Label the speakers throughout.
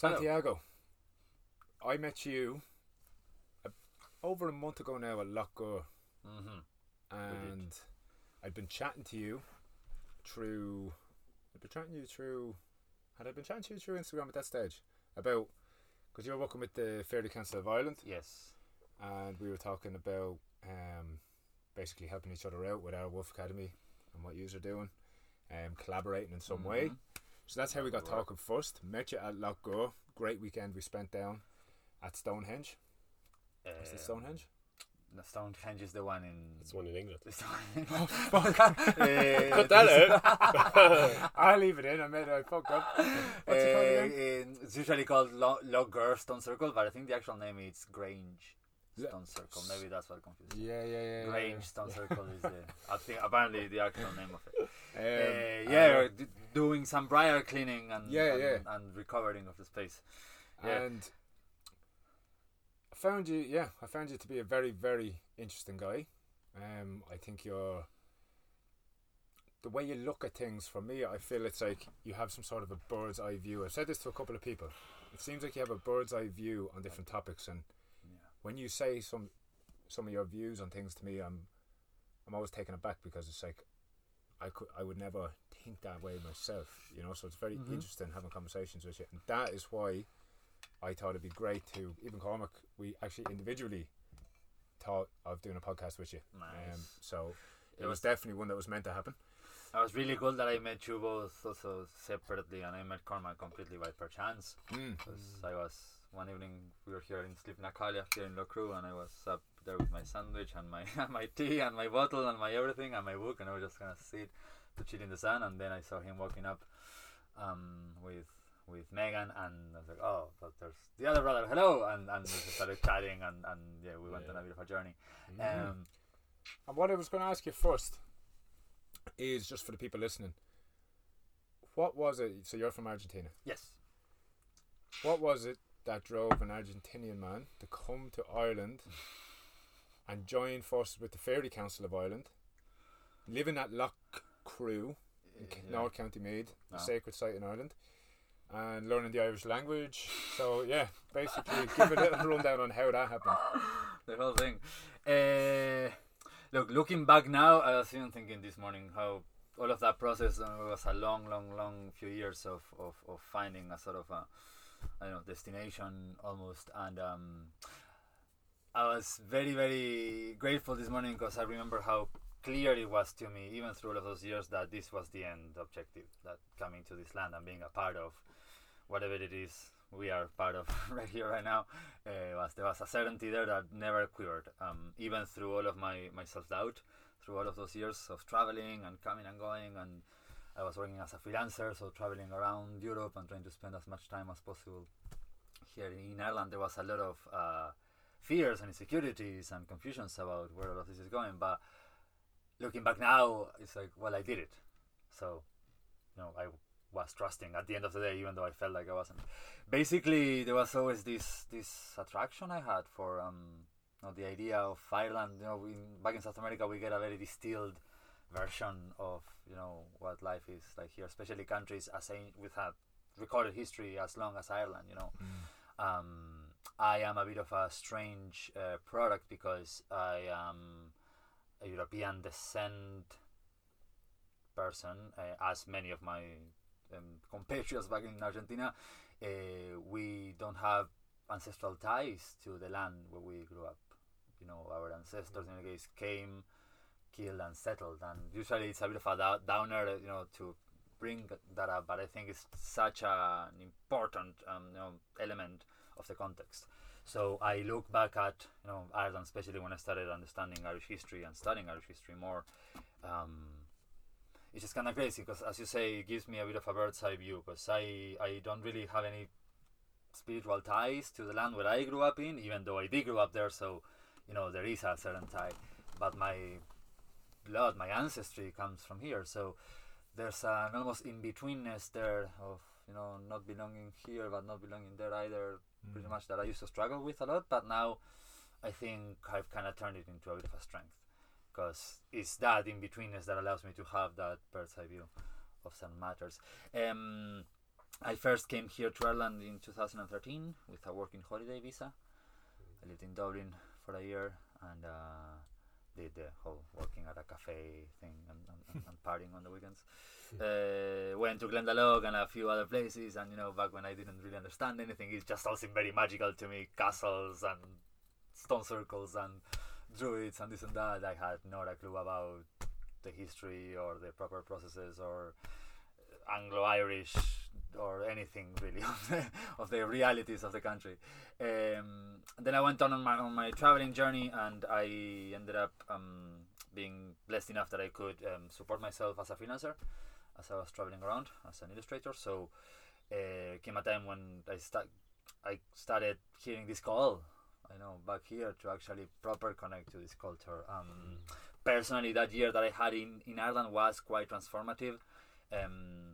Speaker 1: Santiago, I met you a, over a month ago now at Lough Gur,
Speaker 2: Mm-hmm.
Speaker 1: and I'd been chatting to you through. I'd been chatting to you through. Had I been chatting to you through Instagram at that stage about because you were working with the Fairy Council of Ireland,
Speaker 2: Yes.
Speaker 1: and we were talking about um, basically helping each other out with our Wolf Academy and what yous are doing, um, collaborating in some way. So that's how we got
Speaker 2: Good work.
Speaker 1: talking first. Met you at Lough Gur. Great weekend we spent down at Stonehenge. Is it
Speaker 2: Um,
Speaker 1: Stonehenge?
Speaker 2: The Stonehenge is the one in.
Speaker 3: It's the one in England.
Speaker 2: the Stone-
Speaker 1: Oh, fuck.
Speaker 2: Eh,
Speaker 3: Cut that
Speaker 1: I'll leave it in. I made it. I fucked up. What's it called
Speaker 2: Eh,
Speaker 1: again?
Speaker 2: in- it's usually called Lo- Lough Gur Stone Circle, but I think the actual name is Grange
Speaker 1: Yeah.
Speaker 2: Stone Circle. Maybe that's what confuses. me.
Speaker 1: Yeah, yeah, yeah. yeah,
Speaker 2: Grange Stone Circle is the I think apparently the actual name of it.
Speaker 1: yeah.
Speaker 2: Eh,
Speaker 1: Um,
Speaker 2: yeah,
Speaker 1: uh,
Speaker 2: d- doing some briar cleaning and
Speaker 1: Yeah,
Speaker 2: and,
Speaker 1: yeah.
Speaker 2: and recovering of the space. yeah.
Speaker 1: And I found you, yeah, I found you to be a very, very interesting guy. Um, I think you're the way you look at things. For me, I feel it's like you have some sort of a bird's eye view. I've said this to a couple of people. It seems like you have a bird's eye view on different topics, and
Speaker 2: Yeah.
Speaker 1: When you say some some of your views on things to me, I'm I'm always taken aback because it's like I could I would never think that way myself, you know. So it's very
Speaker 2: Mhm.
Speaker 1: interesting having conversations with you, and that is why I thought it'd be great to even Cormac. We actually individually thought of doing a podcast with you. Um,
Speaker 2: Nice.
Speaker 1: so it
Speaker 2: It
Speaker 1: was
Speaker 2: was-
Speaker 1: definitely one that was meant to happen.
Speaker 2: It was really cool that I met you both also separately, and I met Cormac completely by perchance.
Speaker 1: Mm.
Speaker 2: Because I was one evening we were here in Sliabh na Caillí here in Loughcrew, and I was up there with my sandwich and my and my tea and my bottle and my everything and my book, and I was just gonna sit to chill in the sun, and then I saw him walking up um, with with Megan, and I was like, oh, but there's the other brother, hello, and and we just started chatting, and and yeah, we went on a
Speaker 3: Yeah.
Speaker 2: bit of a journey.
Speaker 1: Mhm.
Speaker 2: Um,
Speaker 1: And what I was going to ask you first is just for the people listening. What was it? So you're from Argentina.
Speaker 2: yes,
Speaker 1: What was it that drove an Argentinian man to come to Ireland and join forces with the Fairy Council of Ireland, living at Loch Crew in
Speaker 2: Yeah.
Speaker 1: North County Meath, a
Speaker 2: Ah.
Speaker 1: sacred site in Ireland, and learning the Irish language. So yeah, basically give a little rundown on how that happened.
Speaker 2: the whole thing. Uh, look, looking back now, I was even thinking this morning how all of that process uh, was a long, long, long few years of, of, of finding a sort of a, I don't know, destination almost. And um, I was very, very grateful this morning because I remember how clear it was to me, even through all of those years, that this was the end objective, that coming to this land and being a part of whatever it is we are part of right here, right now, uh, was there was a certainty there that never quivered. Um, even through all of my, my self doubt, through all of those years of traveling and coming and going, and I was working as a freelancer, so traveling around Europe and trying to spend as much time as possible here in Ireland. There was a lot of uh, fears and insecurities and confusions about where all of this is going. But looking back now, it's like, well, I did it. So, you know, I was trusting at the end of the day, even though I felt like I wasn't. Basically, there was always this this attraction I had for um, you know, the idea of Ireland. You know, we, back in South America, we get a very distilled version of you know what life is like here, especially countries as with a recorded history as long as Ireland. You know, um, I am a bit of a strange uh, product because I am a European descent person, uh, as many of my um, compatriots back in Argentina. Uh, we don't have ancestral ties to the land where we grew up. You know, our ancestors in the case came, killed, and settled, and usually it's a bit of a downer, you know, to bring that up. But I think it's such an important um, you know, element of the context. So I look back at you know Ireland, especially when I started understanding Irish history and studying Irish history more. Um, it's just kind of crazy because, as you say, it gives me a bit of a bird's eye view because I I don't really have any spiritual ties to the land where I grew up in, even though I did grow up there. So you know there is a certain tie, but my blood, my ancestry comes from here. So there's an almost in betweenness there of you know not belonging here but not belonging there either pretty much that I used to struggle with a lot, but now I think I've kind of turned it into a bit of a strength because it's that in betweenness that allows me to have that bird's eye view of some matters. Um, I first came here to Ireland in 2013 with a working holiday visa. I lived in Dublin for a year and uh, did the whole working at a cafe thing and, and, and partying on the weekends. Uh, went to Glendalough and a few other places, and you know, back when I didn't really understand anything, it just all seemed very magical to me castles and stone circles and druids and this and that. I had not a clue about the history or the proper processes or Anglo Irish or anything really of the, of the realities of the country. Um, then I went on on my on my traveling journey, and I ended up um, being blessed enough that I could um, support myself as a freelancer as I was traveling around as an illustrator. So uh, came a time when I start I started hearing this call. I know back here to actually proper connect to this culture. Um, personally, that year that I had in, in Ireland was quite transformative. Um,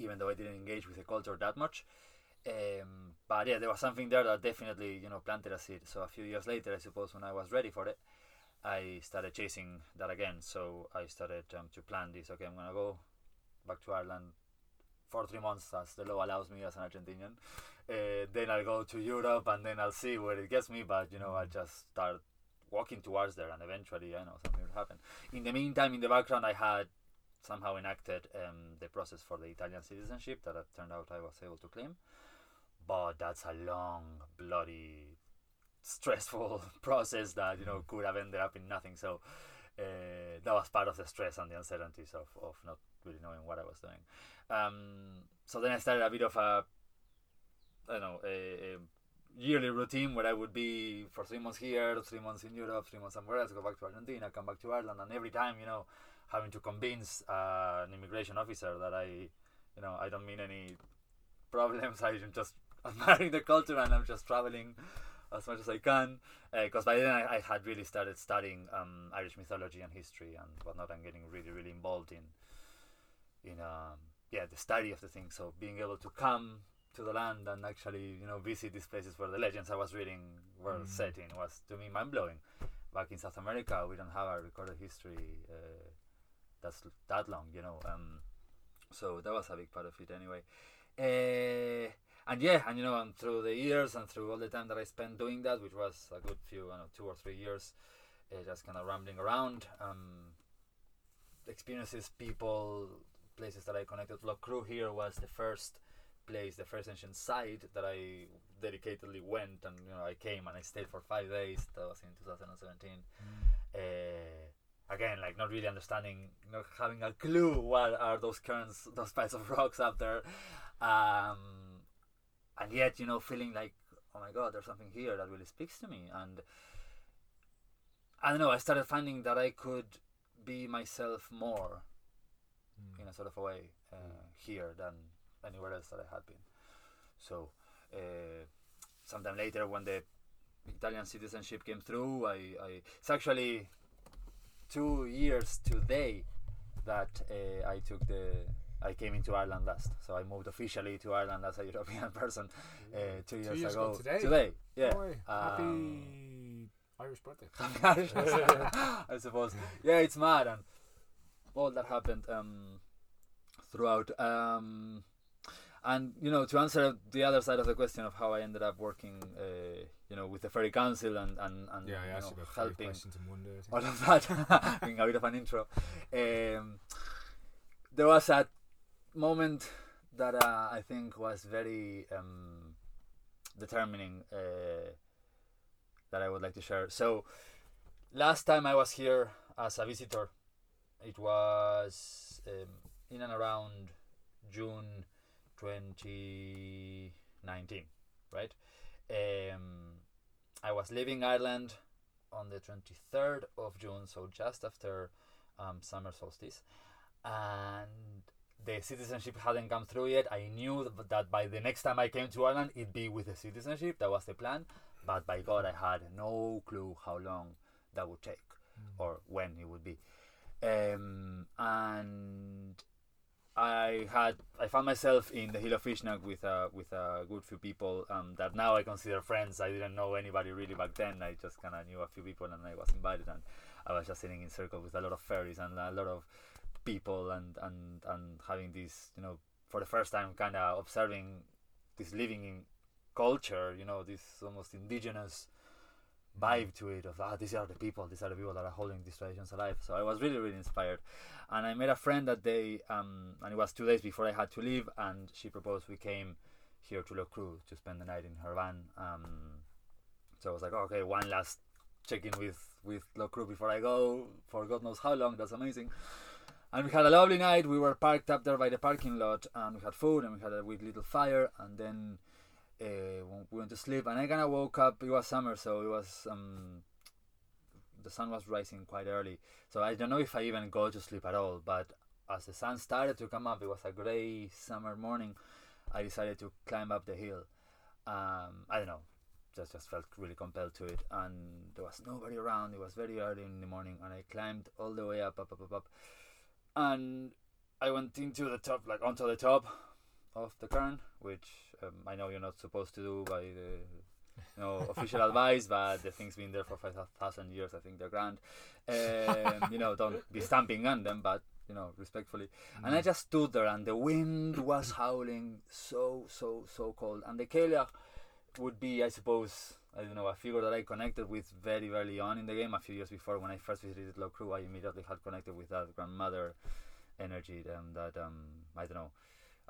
Speaker 2: even though I didn't engage with the culture that much. Um, but yeah, there was something there that definitely you know planted a seed. So a few years later, I suppose when I was ready for it, I started chasing that again. So I started um, to plan this. Okay, I'm gonna go back to Ireland for three months as the law allows me as an Argentinian. Uh, then I'll go to Europe and then I'll see where it gets me. But you know, I just start walking towards there, and eventually, I know something will happen. In the meantime, in the background, I had somehow enacted um, the process for the Italian citizenship that it turned out I was able to claim. But that's a long, bloody, stressful process that you know could have ended up in nothing. So uh, that was part of the stress and the uncertainties of, of not really knowing what I was doing. Um, so then I started a bit of a, I don't know, a, a yearly routine where I would be for three months here, three months in Europe, three months somewhere else, go back to Argentina, come back to Ireland, and every time, you know, having to convince uh, an immigration officer that I, you know, I don't mean any problems. I'm just admiring the culture and I'm just traveling as much as I can. Because uh, by then I, I, had really started studying um, Irish mythology and history and whatnot, and getting really, really involved in, in um, yeah, the study of the thing. So being able to come to the land and actually, you know, visit these places where the legends I was reading were mm. set in was to me mind blowing. Back in South America, we don't have a recorded history. Uh, that's that long, you know. Um, so that was a big part of it anyway. Uh, and yeah, and you know, and through the years and through all the time that I spent doing that, which was a good few, I know, two or three years, uh, just kind of rambling around, um, experiences, people, places that I connected. Loughcrew here was the first place, the first ancient site that I dedicatedly went, and you know, I came and I stayed for five days. That was in 2017. Mm. Uh, again, like not really understanding, not having a clue what are those cairns, those piles of rocks up there, um, and yet you know feeling like, oh my god, there's something here that really speaks to me, and I don't know. I started finding that I could be myself more mm. in a sort of a way uh, mm. here than anywhere else that I had been. So, uh, sometime later, when the Italian citizenship came through, I, I it's actually two years today that uh, I took the I came into Ireland last, so I moved officially to Ireland as a European person uh, two, years, two years ago.
Speaker 1: Today,
Speaker 2: today, yeah.
Speaker 1: Boy, happy um, Irish birthday.
Speaker 2: Irish I suppose. Yeah, it's mad, and all that happened um, throughout. Um, and you know, to answer the other side of the question of how I ended up working, uh, you know, with the Fairy Council and and, and
Speaker 1: yeah,
Speaker 2: you
Speaker 1: know,
Speaker 2: helping
Speaker 1: Monday,
Speaker 2: all of that, being a bit of an intro. Um, there was a moment that uh, I think was very um, determining uh, that I would like to share. So, last time I was here as a visitor, it was um, in and around June 2019, right? Um, I was leaving Ireland on the 23rd of June, so just after um, summer solstice, and the citizenship hadn't come through yet. I knew that by the next time I came to Ireland, it'd be with the citizenship. That was the plan. But by God, I had no clue how long that would take mm. or when it would be. Um, and I had I found myself in the Hill of Uisneach with a with a good few people um, that now I consider friends. I didn't know anybody really back then. I just kind of knew a few people, and I was invited, and I was just sitting in circle with a lot of fairies and a lot of people, and and and having these you know for the first time kind of observing this living in culture, you know, this almost indigenous vibe to it of ah these are the people these are the people that are holding these traditions alive. So i was really really inspired. And i met a friend that day um, and it was two days before i had to leave and she proposed we came here to Loughcrew to spend the night in her van. Um, so i was like okay one last check in with with Loughcrew before i go. For god knows how long that's amazing. And we had a lovely night. We were parked up there by the parking lot and we had food and we had a wee little fire and then uh, we went to sleep and I kind of woke up. It was summer, so it was um, the sun was rising quite early. So I don't know if I even go to sleep at all. But as the sun started to come up, it was a grey summer morning. I decided to climb up the hill. Um, I don't know, just just felt really compelled to it, and there was nobody around. It was very early in the morning, and I climbed all the way up, up, up, up, up, and I went into the top, like onto the top of the cairn, which um, I know you're not supposed to do by the you know official advice, but the thing's been there for five thousand years. I think they're grand. Um, you know, don't be stamping on them, but you know, respectfully. Mm. And I just stood there, and the wind was howling so, so, so cold. And the Cailleach would be, I suppose, I don't know, a figure that I connected with very early on in the game. A few years before, when I first visited Loughcrew, I immediately had connected with that grandmother energy, and that um, I don't know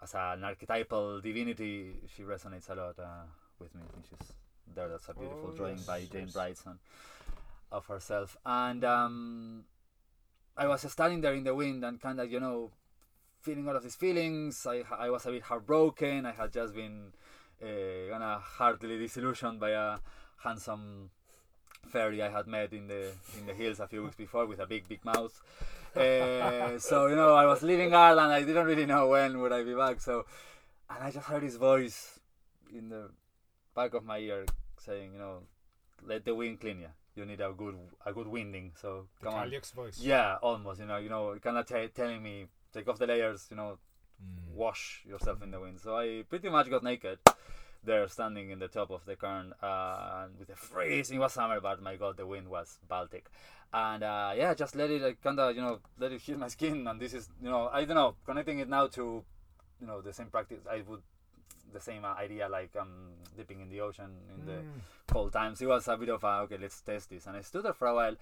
Speaker 2: as an archetypal divinity, she resonates a lot uh, with me. I think she's there. That's a beautiful oh, drawing yes, by Jane yes. Brightson of herself. And um, I was standing there in the wind and kind of, you know, feeling all of these feelings. I, I was a bit heartbroken. I had just been uh, kind of heartily disillusioned by a handsome fairy I had met in the in the hills a few weeks before with a big big mouth. Uh, so you know I was leaving Ireland. I didn't really know when would I be back. So and I just heard his voice in the back of my ear saying, you know, let the wind clean you. You need a good a good winding. So
Speaker 1: come on. voice.
Speaker 2: Yeah, almost. You know, you know, kind of t- telling me take off the layers. You know, mm. wash yourself in the wind. So I pretty much got naked there standing in the top of the cairn uh, with the freezing. It was summer, but my god, the wind was Baltic. And uh, yeah, just let it like, kind of you know let it hit my skin. And this is you know I don't know connecting it now to you know the same practice I would the same idea like um dipping in the ocean in mm. the cold times. It was a bit of a okay, let's test this. And I stood there for a while.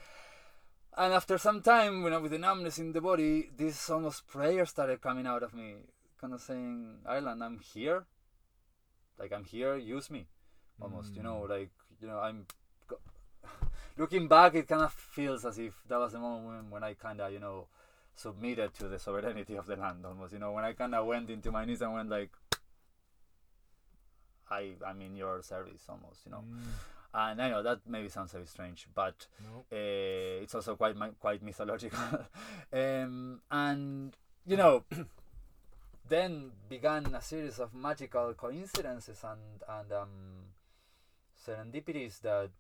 Speaker 2: And after some time, you know, with the numbness in the body, this almost prayer started coming out of me, kind of saying, Ireland, I'm here like i'm here use me almost mm. you know mm. like you know i'm looking back it kind of feels as if that was the moment when i kind of you know submitted to the sovereignty of the land almost you know when i kind of went into my knees and went like i i'm in your service almost you know mm. and i know that maybe sounds a bit strange but nope. uh, it's also quite quite mythological um, and you know then began a series of magical coincidences and and um, serendipities that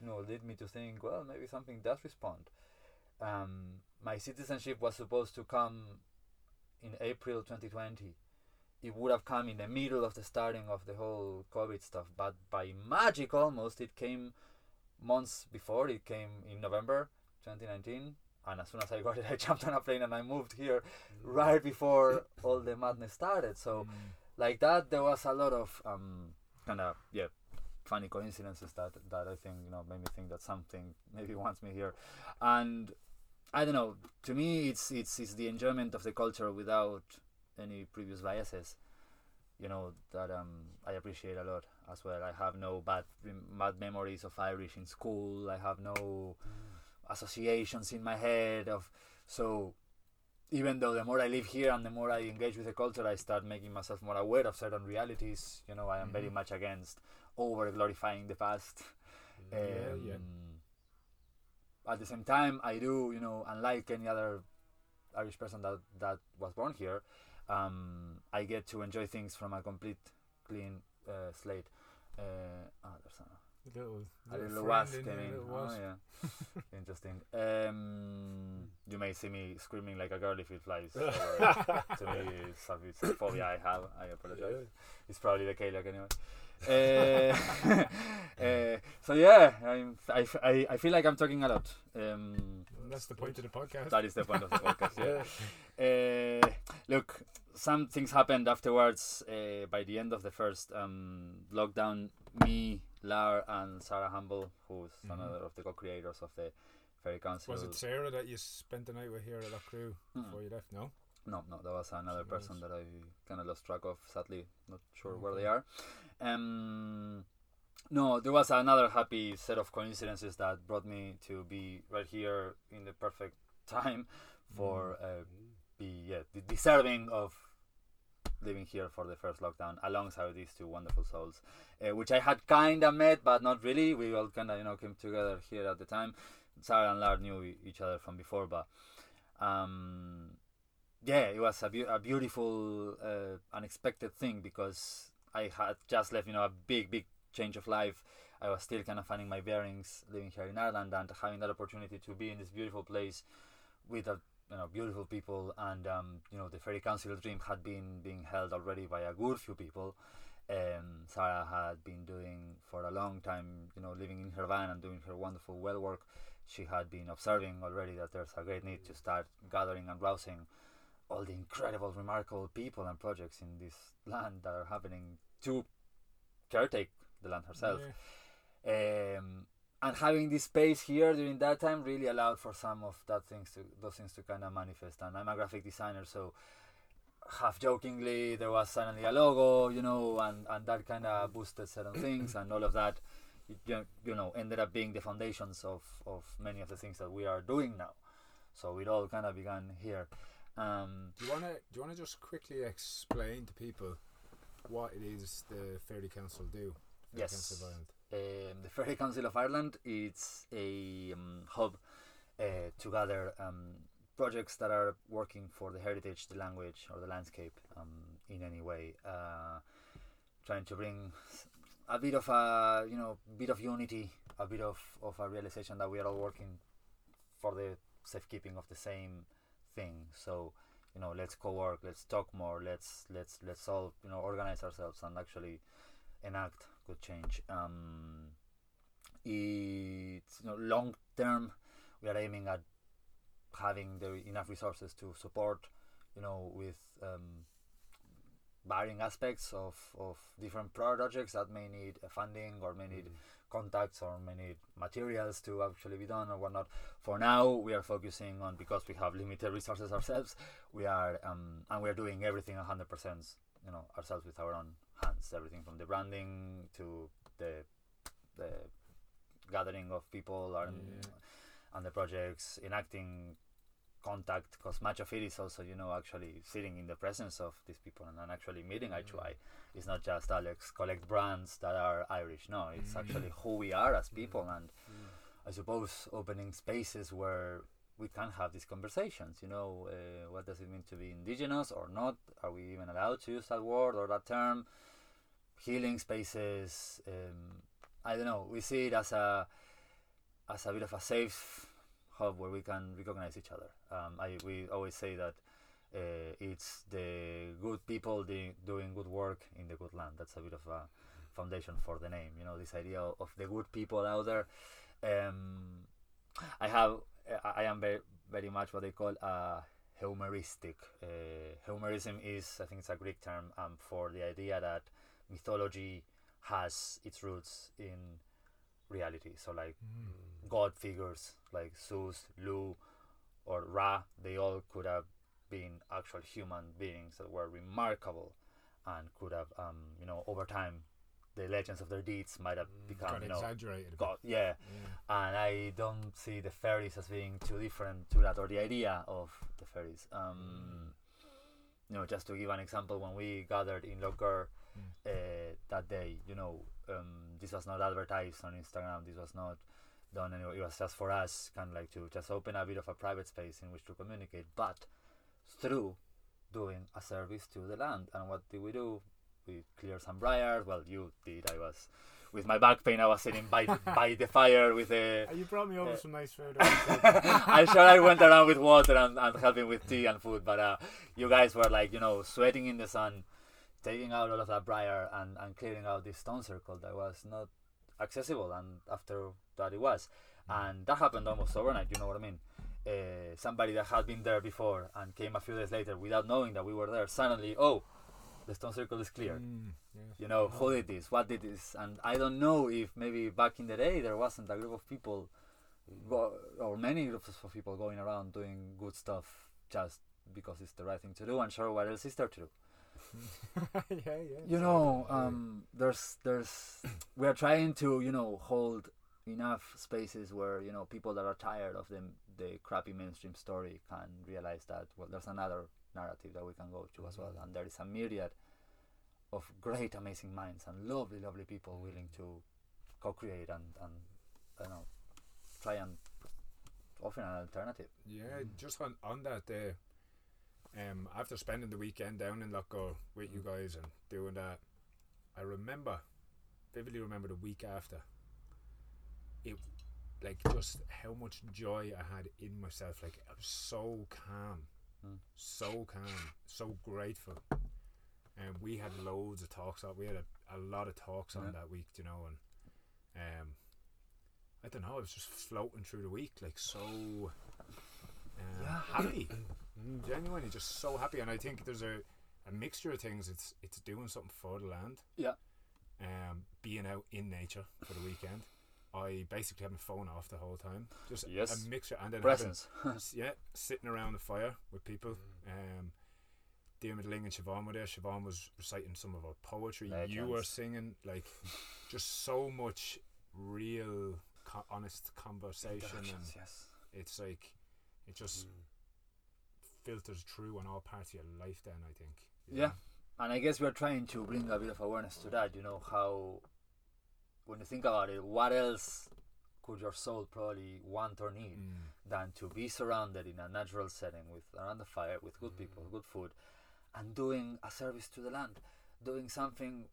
Speaker 2: you know led me to think, well, maybe something does respond. Um, my citizenship was supposed to come in April 2020. It would have come in the middle of the starting of the whole COVID stuff, but by magic almost, it came months before. It came in November 2019 and as soon as I got it, I jumped on a plane and I moved here right before all the madness started. So, mm. like that, there was a lot of um, kind of yeah, funny coincidences that that I think you know made me think that something maybe wants me here, and I don't know. To me, it's it's it's the enjoyment of the culture without any previous biases. You know that um, I appreciate a lot as well. I have no bad bad memories of Irish in school. I have no. Mm associations in my head of so even though the more I live here and the more I engage with the culture, I start making myself more aware of certain realities. You know, I am mm-hmm. very much against over glorifying the past. Yeah, um, yeah. At the same time, I do, you know, unlike any other Irish person that that was born here, um, I get to enjoy things from a complete clean uh, slate. Uh, oh, there's a,
Speaker 1: little,
Speaker 2: a little wasp came in. Oh yeah, interesting. Um, you may see me screaming like a girl if it flies. Uh, to me, it's a, it's a phobia I have. I apologize. Yeah. It's probably the Cailleach anyway. Uh, uh, so yeah, I'm, I, I, I feel like I'm talking a lot. Um,
Speaker 1: That's the point of the podcast.
Speaker 2: that is the point of the podcast. Yeah. Uh, look, some things happened afterwards. Uh, by the end of the first um, lockdown, me, Lar, and Sarah Humble, who's
Speaker 1: Mhm.
Speaker 2: another of the co-creators of the Fairy Council.
Speaker 1: Was it Sarah that you spent the night with here at Loughcrew
Speaker 2: Mm.
Speaker 1: before you left? No.
Speaker 2: No, no, that was another person that I kind of lost track of. Sadly, not sure where they are. Um, no, there was another happy set of coincidences that brought me to be right here in the perfect time for uh, be yeah, de- deserving of living here for the first lockdown alongside these two wonderful souls, uh, which I had kind of met but not really. We all kind of you know came together here at the time. Sarah and Lar knew each other from before, but um, yeah, it was a, beau- a beautiful, uh, unexpected thing because I had just left, you know, a big, big change of life. I was still kind of finding my bearings living here in Ireland and having that opportunity to be in this beautiful place with a you know beautiful people and um, you know the Fairy Council dream had been being held already by a good few people. Um, Sarah had been doing for a long time, you know, living in her van and doing her wonderful well work. She had been observing already that there's a great need to start gathering and browsing all the incredible, remarkable people and projects in this land that are happening to caretake the land herself.
Speaker 1: Yeah.
Speaker 2: Um, and having this space here during that time really allowed for some of that things to those things to kind of manifest. And I'm a graphic designer, so half jokingly there was suddenly a logo, you know, and and that kind of boosted certain things, and all of that, you, you know, ended up being the foundations of of many of the things that we are doing now. So it all kind of began here. Um,
Speaker 1: Do you wanna do you wanna just quickly explain to people what it is the Fairy Council do? Fairy
Speaker 2: Yes.
Speaker 1: Council.
Speaker 2: Um, the Fairy Council of Ireland it's a um, hub uh, to gather um, projects that are working for the heritage, the language, or the landscape um, in any way, uh, trying to bring a bit of a you know bit of unity, a bit of, of a realization that we are all working for the safekeeping of the same thing. So you know, let's co-work, let's talk more, let's let's let's all you know organize ourselves and actually enact good change. Um, it's you know, long term. We are aiming at having the enough resources to support, you know, with um, varying aspects of, of different projects that may need funding or may need contacts or may need materials to actually be done or whatnot. For now, we are focusing on because we have limited resources ourselves. We are um, and we are doing everything 100%, you know, ourselves with our own hands. Everything from the branding to the the gathering of people and
Speaker 1: Yeah.
Speaker 2: and the projects, enacting contact. Because much of it is also, you know, actually sitting in the presence of these people and, and actually meeting eye to
Speaker 1: Mm.
Speaker 2: eye. It's not just Alex collect brands that are Irish. No, it's
Speaker 1: Mm.
Speaker 2: actually who we are as people and I suppose opening spaces where we can have these conversations. You know, uh, what does it mean to be indigenous or not? Are we even allowed to use that word or that term? Healing spaces. Um, I don't know. We see it as a as a bit of a safe hub where we can recognize each other. Um, I we always say that uh, it's the good people de- doing good work in the good land. That's a bit of a foundation for the name. You know, this idea of the good people out there. Um, I have, I am very, very much what they call a euhemeristic. Uh, euhemerism is, I think, it's a Greek term um, for the idea that mythology has its roots in reality. So, like
Speaker 1: Mm.
Speaker 2: god figures like Zeus, Lugh, or Ra, they all could have been actual human beings that were remarkable and could have, um, you know, over time, the legends of their deeds might have become,
Speaker 1: Got
Speaker 2: you know,
Speaker 1: exaggerated.
Speaker 2: God. Yeah,
Speaker 1: Yeah.
Speaker 2: and I don't see the fairies as being too different to that or the idea of the fairies. Um, you know, just to give an example, when we gathered in Lough
Speaker 1: Gur.
Speaker 2: Uh, that day, you know, um, this was not advertised on Instagram. This was not done anywhere. It was just for us, kind of like to just open a bit of a private space in which to communicate, but through doing a service to the land. And what did we do? We cleared some briars. Well, you did. I was with my back pain. I was sitting by by the fire with a.
Speaker 1: Uh, you brought me over
Speaker 2: Uh,
Speaker 1: some nice food.
Speaker 2: I'm sure I went around with water and, and helping with tea and food, but uh, you guys were like, you know, sweating in the sun, taking out all of that briar and, and clearing out this stone circle that was not accessible and after that it was. And that happened almost overnight you know what i mean? Uh, somebody that had been there before and came a few days later without knowing that we were there suddenly oh the stone circle is cleared.
Speaker 1: Mm, yeah.
Speaker 2: you know who did this? What did this? And i don't know if maybe back in the day there wasn't a group of people or many groups of people going around doing good stuff just because it's the right thing to do and sure what else is there to do
Speaker 1: yeah, yeah.
Speaker 2: you know um there's there's we're trying to you know hold enough spaces where you know people that are tired of them the crappy mainstream story can realize that well there's another narrative that we can go to as well. And there is a myriad of great amazing minds and lovely lovely people willing to co-create and and I don't know try and offer an alternative.
Speaker 1: Yeah, just on on that day, um, after spending the weekend down in Lough Gur with you guys and doing that, I remember, vividly remember the week after. It, like, just how much joy I had in myself. Like, I was so calm,
Speaker 2: Mm.
Speaker 1: so calm, so grateful. And we had loads of talks. We had a, a lot of talks on that week, you know, and um, I don't know. I was just floating through the week, like so uh,
Speaker 2: Yeah.
Speaker 1: happy, Mm, genuinely just so happy. And I think there's a, a mixture of things. It's it's doing something for the land.
Speaker 2: Yeah.
Speaker 1: Um, being out in nature for the weekend. I basically had my phone off the whole time. Just
Speaker 2: Yes.
Speaker 1: a mixture, and then
Speaker 2: presence
Speaker 1: having, yeah, sitting around the fire with people. Um, Dermot Ling and Siobhan were there. Siobhan was reciting some of her poetry. You were singing like just so much real, co- honest conversation, and
Speaker 2: yes
Speaker 1: it's like it just filters through on all parts of your life. Then I think.
Speaker 2: Yeah.
Speaker 1: know?
Speaker 2: and I guess we're trying to bring a bit of awareness to that. You know how, when you think about it, what else could your soul probably want or need
Speaker 1: Mm.
Speaker 2: than to be surrounded in a natural setting with around the fire, with good people, good food, and doing a service to the land, doing something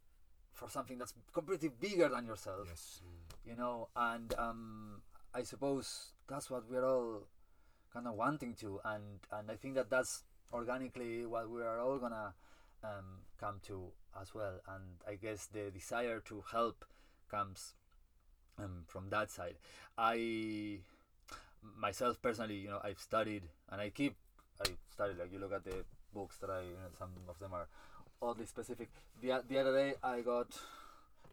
Speaker 2: for something that's completely bigger than yourself
Speaker 1: Yes.
Speaker 2: you know and um, i suppose that's what we're all kind of wanting to and and i think that that's organically what we are all gonna um, come to as well. And i guess the desire to help comes um, from that side. I myself personally you know i've studied and i keep i studied like you look at the books that i you know, some of them are oddly specific. The, the other day i got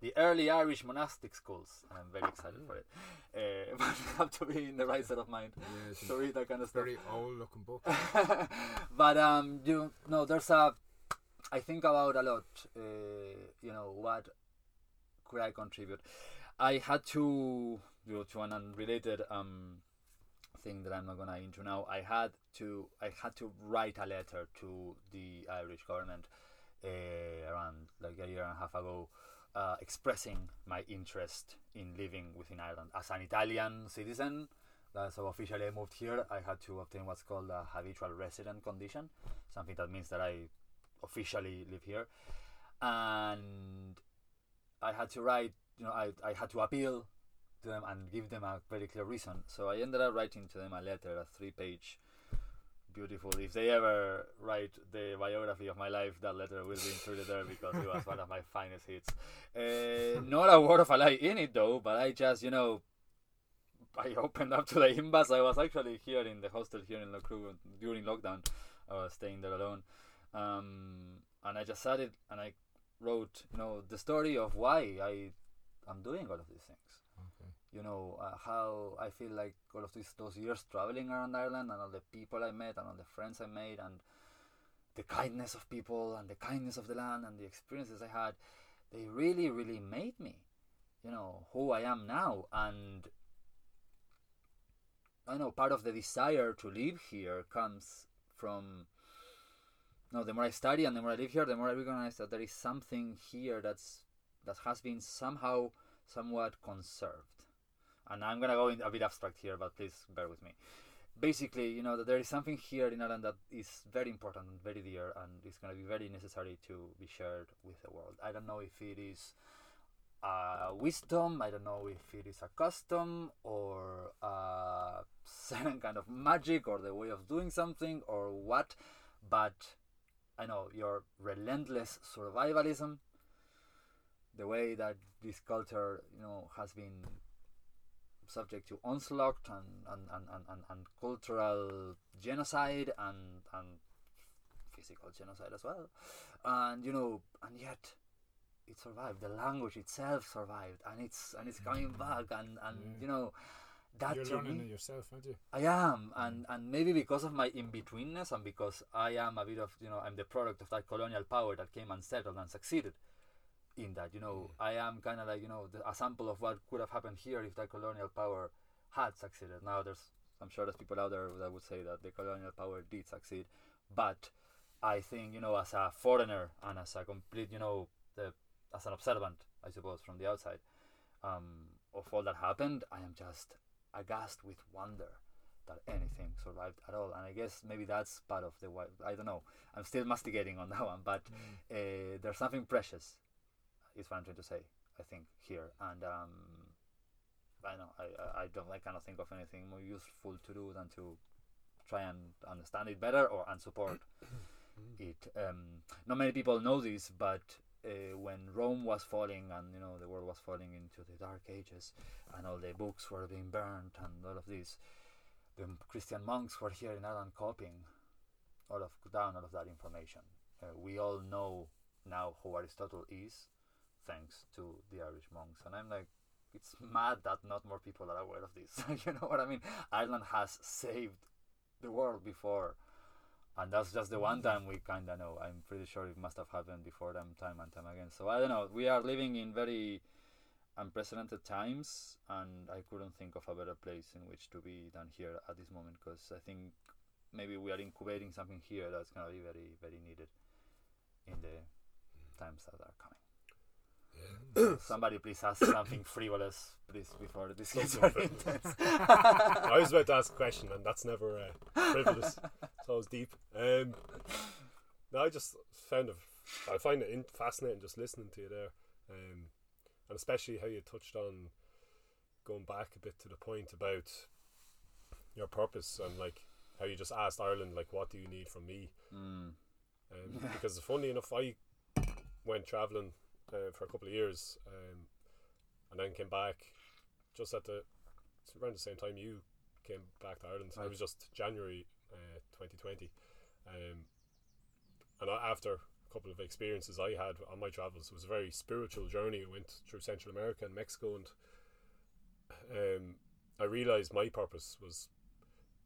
Speaker 2: the early Irish monastic schools. and I'm very excited for it. Uh, but you have to be in the right set of mind
Speaker 1: Yeah,
Speaker 2: to read that kind of stuff.
Speaker 1: very old looking book.
Speaker 2: but um, you know, there's a. I think about a lot. Uh, you know, what could I contribute? I had to go to an unrelated um thing that I'm not gonna into now. I had to I had to write a letter to the Irish government uh, around like a year and a half ago, uh, expressing my interest in living within Ireland as an Italian citizen. So officially, I moved here. I had to obtain what's called a habitual resident condition, something that means that I officially live here, and I had to write. You know, I I had to appeal to them and give them a very clear reason. So I ended up writing to them a letter, a three-page, beautiful. If they ever write the biography of my life, that letter will be included there because it was one of my finest hits. Uh, not a word of a lie in it though, but I just you know. I opened up to the imbas. I was actually here in the hostel here in Loughcrew during lockdown. I was staying there alone, um, and I just sat it and I wrote, you know, the story of why I am doing all of these things. You know uh, how I feel like all of these those years traveling around Ireland and all the people I met and all the friends I made and the kindness of people and the kindness of the land and the experiences I had, they really really made me, you know, who I am now and. I know part of the desire to live here comes from You no, the more I study and the more I live here, the more I recognize that there is something here that's that has been somehow somewhat conserved. And I'm gonna go in a bit abstract here, but please bear with me. Basically, you know that there is something here in Ireland that is very important and very dear, and it's gonna be very necessary to be shared with the world. I don't know if it is uh, wisdom. I don't know if it is a custom or a certain kind of magic or the way of doing something or what, but I know your relentless survivalism, the way that this culture, you know, has been subject to onslaught and, and, and, and, and, cultural genocide and, and physical genocide as well. And you know, and yet it survived. The language itself survived, and it's and it's coming mm. back. And and
Speaker 1: Yeah.
Speaker 2: you know, that
Speaker 1: You're learning
Speaker 2: me,
Speaker 1: it yourself, aren't you?
Speaker 2: I am, and and maybe because of my in betweenness, and because I am a bit of you know I'm the product of that colonial power that came and settled and succeeded in that. You know, I am kind of like you know the, a sample of what could have happened here if that colonial power had succeeded. Now there's I'm sure there's people out there that would say that the colonial power did succeed, but I think you know as a foreigner and as a complete you know the as an observant I suppose from the outside um, of all that happened, I am just aghast with wonder that anything survived at all. And I guess maybe that's part of the why. I don't know. I'm still masticating on that one, but uh, there's something precious, is what I'm trying to say. I think here, and um, I know I, I I don't like kind of think of anything more useful to do than to try and understand it better or and support it. Um, not many people know this, but uh, when Rome was falling and you know the world was falling into the Dark Ages, and all the books were being burned and all of this, the Christian monks were here in Ireland copying all of down all of that information. Uh, we all know now who Aristotle is, thanks to the Irish monks, and I'm like. It's mad that not more people are aware of this. you know what I mean? Ireland has saved the world before and that's just the one time we kind of know. I'm pretty sure it must have happened before them time and time again. So I don't know. We are living in very unprecedented times, and I couldn't think of a better place in which to be than here at this moment because I think maybe we are incubating something here that's gonna be very, very needed in the times that are coming. Somebody please ask something frivolous, please, before this gets very intense.
Speaker 3: I was about to ask a question, and that's never uh, frivolous. It's always deep. Um, no, I just found it. I find it in, fascinating just listening to you there, um, and especially how you touched on going back a bit to the point about your purpose and like how you just asked Ireland like, "What do you need from me?"
Speaker 2: Mm.
Speaker 3: Um, because funny enough, I went traveling uh, for a couple of years, um, and then came back just at the around the same time you came back to Ireland. It was just January uh, 2020, um, and I, after a couple of experiences I had on my travels, it was a very spiritual journey. I went through Central America and Mexico, and um, I realized my purpose was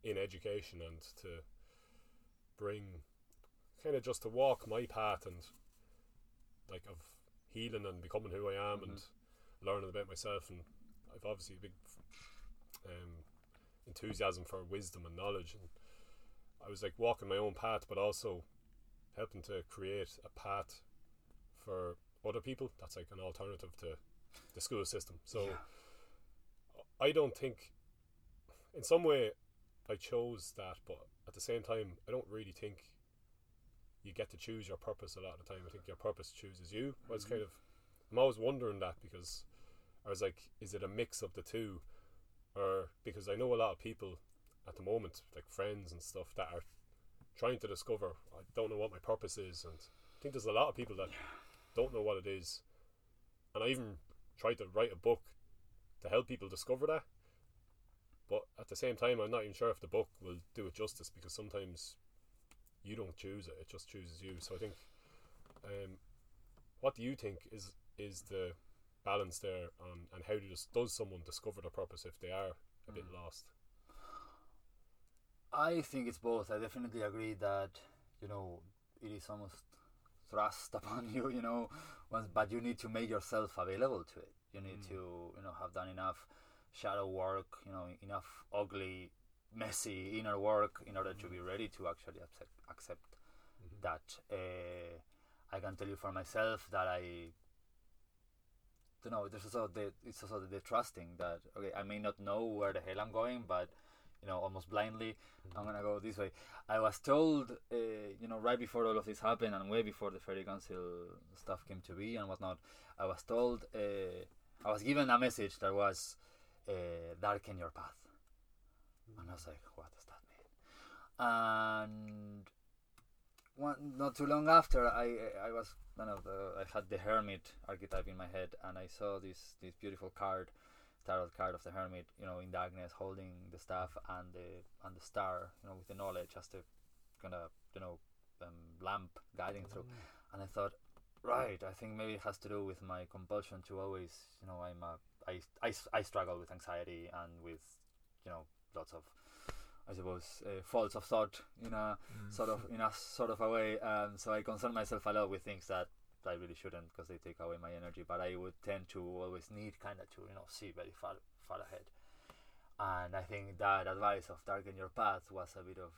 Speaker 3: in education and to bring kind of just to walk my path and like of healing and becoming who I am and learning about myself. And I've obviously a big um, enthusiasm for wisdom and knowledge. And I was like walking my own path but also helping to create a path for other people. That's like an alternative to the school system. So I don't think in some way I chose that but at the same time I don't really think you get to choose your purpose a lot of the time. I think your purpose chooses you. Well, it's kind of I'm always wondering that because I was like, is it a mix of the two, or because I know a lot of people at the moment, like friends and stuff, that are trying to discover. I don't know what my purpose is, and I think there's a lot of people that don't know what it is, and I even tried to write a book to help people discover that. But at the same time, I'm not even sure if the book will do it justice because sometimes you don't choose it; it just chooses you. So I think, um, what do you think is is the balance there on and how does does someone discover their purpose if they are a bit lost?
Speaker 2: I think it's both. I definitely agree that you know it is almost thrust upon you. You know, once, but you need to make yourself available to it. You need to you know have done enough shadow work. You know, enough ugly, messy inner work in order to be ready to actually accept accept that. Uh, I can tell you for myself that I. don't know. There's also the it's also the trusting that okay, I may not know where the hell I'm going, but you know, almost blindly, I'm gonna go this way. I was told, uh, you know, right before all of this happened and way before the Fairy Council stuff came to be and whatnot, I was told, uh, I was given a message that was, uh, darken your path. And I was like, what does that mean? And one not too long after I I was I know the, I had the hermit archetype in my head and I saw this this beautiful card tarot card of the hermit you know in darkness holding the staff and the and the star you know with the knowledge as the kind of you know um, lamp guiding through and I thought right I think maybe it has to do with my compulsion to always you know I'm a I, I, I struggle with anxiety and with you know lots of I suppose uh, faults of thought in a sort of in a sort of a way. Um, so I concern myself a lot with things that I really shouldn't because they take away my energy. But I would tend to always need kind of to you know see very far far ahead. And I think that advice of darken your path was a bit of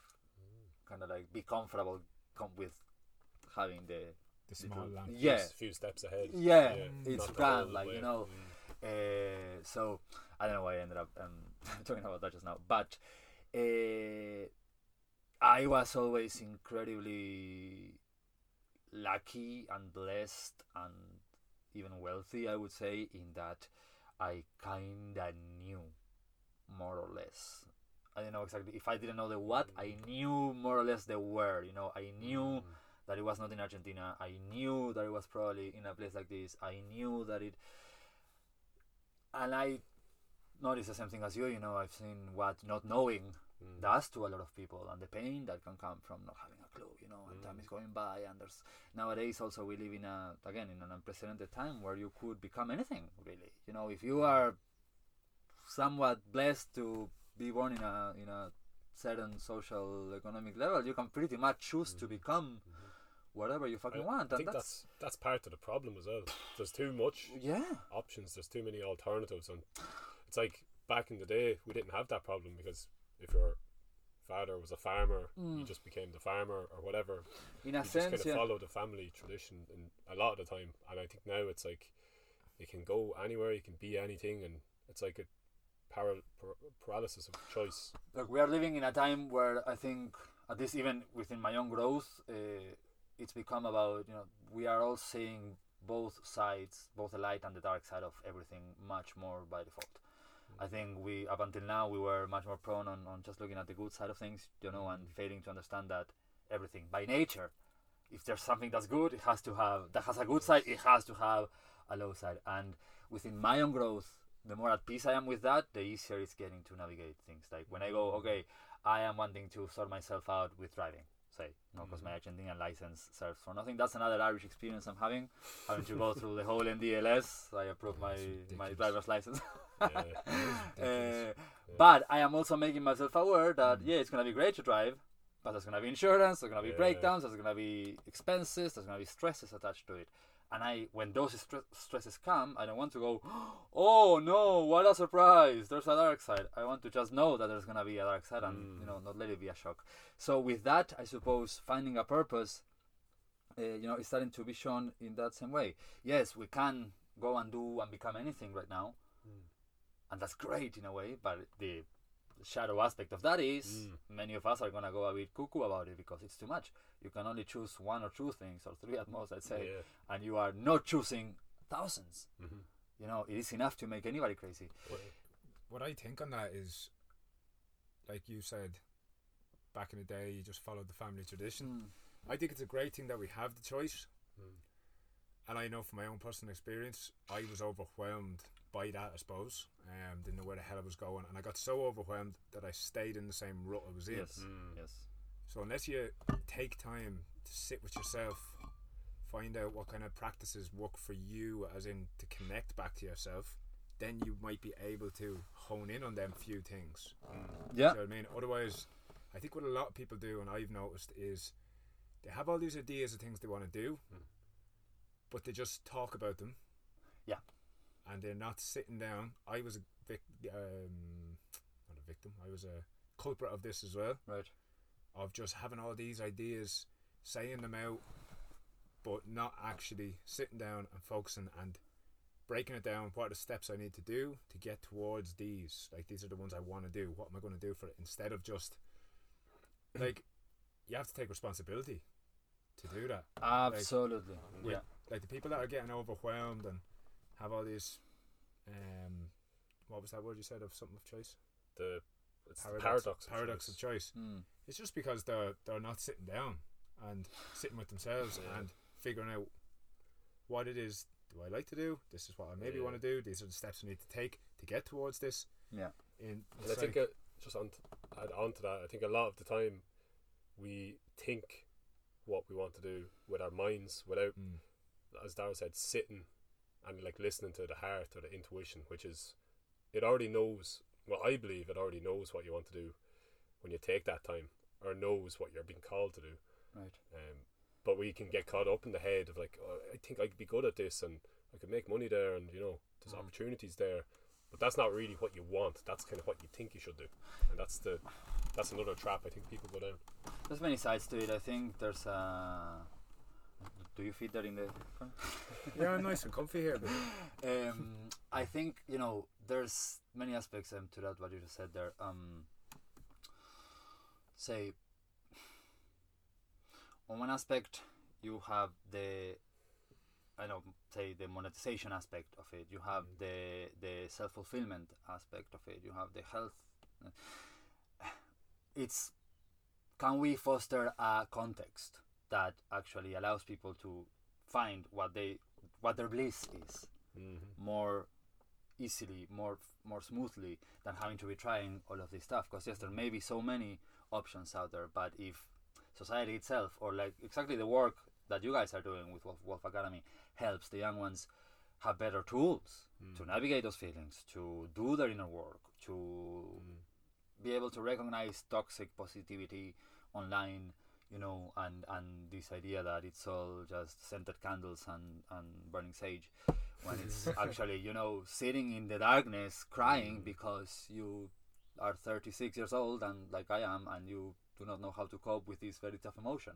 Speaker 2: kind of like be comfortable com- with having the
Speaker 1: The small
Speaker 2: little-
Speaker 1: lamp.
Speaker 2: yeah
Speaker 3: a few steps ahead.
Speaker 2: yeah,
Speaker 1: Mm.
Speaker 2: it's grand like
Speaker 3: way.
Speaker 2: you know
Speaker 3: Mm.
Speaker 2: uh, so I don't know why I ended up um, talking about that just now, but uh, I was always incredibly lucky and blessed and even wealthy, I would say, in that I kinda knew more or less. I don't know exactly if I didn't know the what, I knew more or less the where. You know, I knew
Speaker 3: Mm.
Speaker 2: that it was not in Argentina. I knew that it was probably in a place like this. I knew that it, and I noticed the same thing as you. You know, I've seen what not knowing
Speaker 3: Mm.
Speaker 2: does to a lot of people, and the pain that can come from not having a clue. You know, and time
Speaker 3: Mm.
Speaker 2: is going by, and there's nowadays also we live in a again in an unprecedented time where you could become anything really. You know, if you are somewhat blessed to be born in a in a certain social economic level, you can pretty much choose to
Speaker 3: Mhm.
Speaker 2: become
Speaker 3: Mhm.
Speaker 2: whatever you fucking
Speaker 3: I
Speaker 2: want,
Speaker 3: I
Speaker 2: and
Speaker 3: think
Speaker 2: that's,
Speaker 3: that's that's part of the problem as well. There's too much
Speaker 2: yeah,
Speaker 3: options. There's too many alternatives, and it's like back in the day we didn't have that problem because if your father was a farmer, you
Speaker 2: Mm.
Speaker 3: just became the farmer or whatever.
Speaker 2: in a
Speaker 3: you just kind of
Speaker 2: yeah.
Speaker 3: follow the family tradition, and a lot of the time. And I think now it's like you can go anywhere, you can be anything, and it's like a para- par- paralysis of choice.
Speaker 2: Look, we are living in a time where I think, at least even within my own growth, uh, it's become about you know we are all seeing both sides, both the light and the dark side of everything, much more by default. I think we up until now we were much more prone on, on just looking at the good side of things, you know, mm. and failing to understand that everything by nature, if there's something that's good, it has to have that has a good side, it has to have a low side. And within my own growth, the more at peace I am with that, the easier it's getting to navigate things. Like when I go, mm. okay, I am wanting to sort myself out with driving, say, no, because my mm. Argentinian license serves for nothing. That's another Irish experience I'm having, having to go through the whole NDLS. I approve oh, my
Speaker 1: That's
Speaker 2: my driver's license.
Speaker 3: Yeah.
Speaker 2: Uh, but I am also making myself aware that
Speaker 1: Mm.
Speaker 2: yeah, it's gonna be great to drive, but there's gonna be insurance, there's gonna be
Speaker 3: Yeah.
Speaker 2: breakdowns, there's gonna be expenses, there's gonna be stresses attached to it. And I, when those stre- stresses come, I don't want to go, oh no, what a surprise! There's a dark side. I want to just know that there's gonna be a dark side, and you
Speaker 3: Mm.
Speaker 2: know, not let it be a shock. So with that, I suppose finding a purpose, uh, you know, is starting to be shown in that same way. Yes, we can go and do and become anything right now,
Speaker 3: Mm.
Speaker 2: And that's great in a way. But the shadow aspect of that is
Speaker 3: Mm.
Speaker 2: many of us are gonna go a bit cuckoo about it because it's too much. You can only choose one or two things, or three at most, I'd say,
Speaker 3: Yeah.
Speaker 2: and you are not choosing thousands.
Speaker 3: Mhm.
Speaker 2: You know, it is enough to make anybody crazy.
Speaker 1: What I think on that is, like you said, back in the day, you just followed the family tradition. I think it's a great thing that we have the choice.
Speaker 3: Mm.
Speaker 1: And I know from my own personal experience, I was overwhelmed by that, I suppose. Um, didn't know where the hell I was going. And I got so overwhelmed that I stayed in the same rut I was in.
Speaker 2: Yes,
Speaker 3: Mm.
Speaker 2: yes.
Speaker 1: So unless you take time to sit with yourself, find out what kind of practices work for you, as in to connect back to yourself, then you might be able to hone in on them few things.
Speaker 2: Yeah.
Speaker 1: You know I mean? Otherwise, I think what a lot of people do, and I've noticed, is they have all these ideas of things they want to do,
Speaker 3: Mm.
Speaker 1: but they just talk about them.
Speaker 2: Yeah.
Speaker 1: And they're not sitting down. I was a vic- um, not a victim. I was a culprit of this as well
Speaker 2: Right.
Speaker 1: of just having all these ideas, saying them out, but not actually sitting down and focusing and breaking it down. What are the steps I need to do to get towards these? Like these are the ones I want to do. What am I going to do for it? Instead of just like you have to take responsibility to do that.
Speaker 2: Absolutely.
Speaker 1: With-
Speaker 2: yeah.
Speaker 1: Like the people that are getting overwhelmed and have all these, um, what was that word you said of something of choice?
Speaker 3: The it's the
Speaker 1: Paradox,
Speaker 3: paradox. of
Speaker 1: paradox
Speaker 3: choice.
Speaker 1: of choice.
Speaker 2: Mm.
Speaker 1: It's just because they're they're not sitting down and sitting with themselves
Speaker 3: Yeah.
Speaker 1: and figuring out what it is do I like to do. This is what I maybe
Speaker 3: Yeah.
Speaker 1: want to do. These are the steps I need to take to get towards this.
Speaker 2: Yeah.
Speaker 1: In
Speaker 3: And I think uh, just on add on to that, I think a lot of the time we think what we want to do with our minds without,
Speaker 1: Mm.
Speaker 3: as Darryl said, sitting and like listening to the heart or the intuition, which is it already knows. Well, I believe it already knows what you want to do when you take that time, or knows what you're being called to do.
Speaker 2: Right.
Speaker 3: Um, but we can get caught up in the head of like, oh, I think I could be good at this and I could make money there, and you know, there's
Speaker 2: Mm.
Speaker 3: opportunities there. But that's not really what you want. That's kind of what you think you should do, and that's the that's another trap I think people go down.
Speaker 2: There's many sides to it. I think there's uh Do you fit that in the
Speaker 1: yeah, I'm nice and comfy here.
Speaker 2: Um, I think you know there's many aspects um, to that what you just said there. Um, say on one aspect you have the I don't say the monetization aspect of it. You have
Speaker 3: Mm.
Speaker 2: the the self fulfillment aspect of it. You have the health. It's can we foster a context that actually allows people to find what they what their bliss is
Speaker 3: Mm-hmm.
Speaker 2: more easily, more more smoothly than having to be trying all of this stuff. Because yes, there may be so many options out there, but if society itself, or like exactly the work that you guys are doing with Wolf, Wolf Academy, helps the young ones have better tools to navigate those feelings, to do their inner work, to
Speaker 3: Mm.
Speaker 2: be able to recognize toxic positivity online you know and and this idea that it's all just scented candles and and burning sage when it's actually you know sitting in the darkness crying
Speaker 3: Mm.
Speaker 2: because you are 36 years old and like i am and you do not know how to cope with this very tough emotion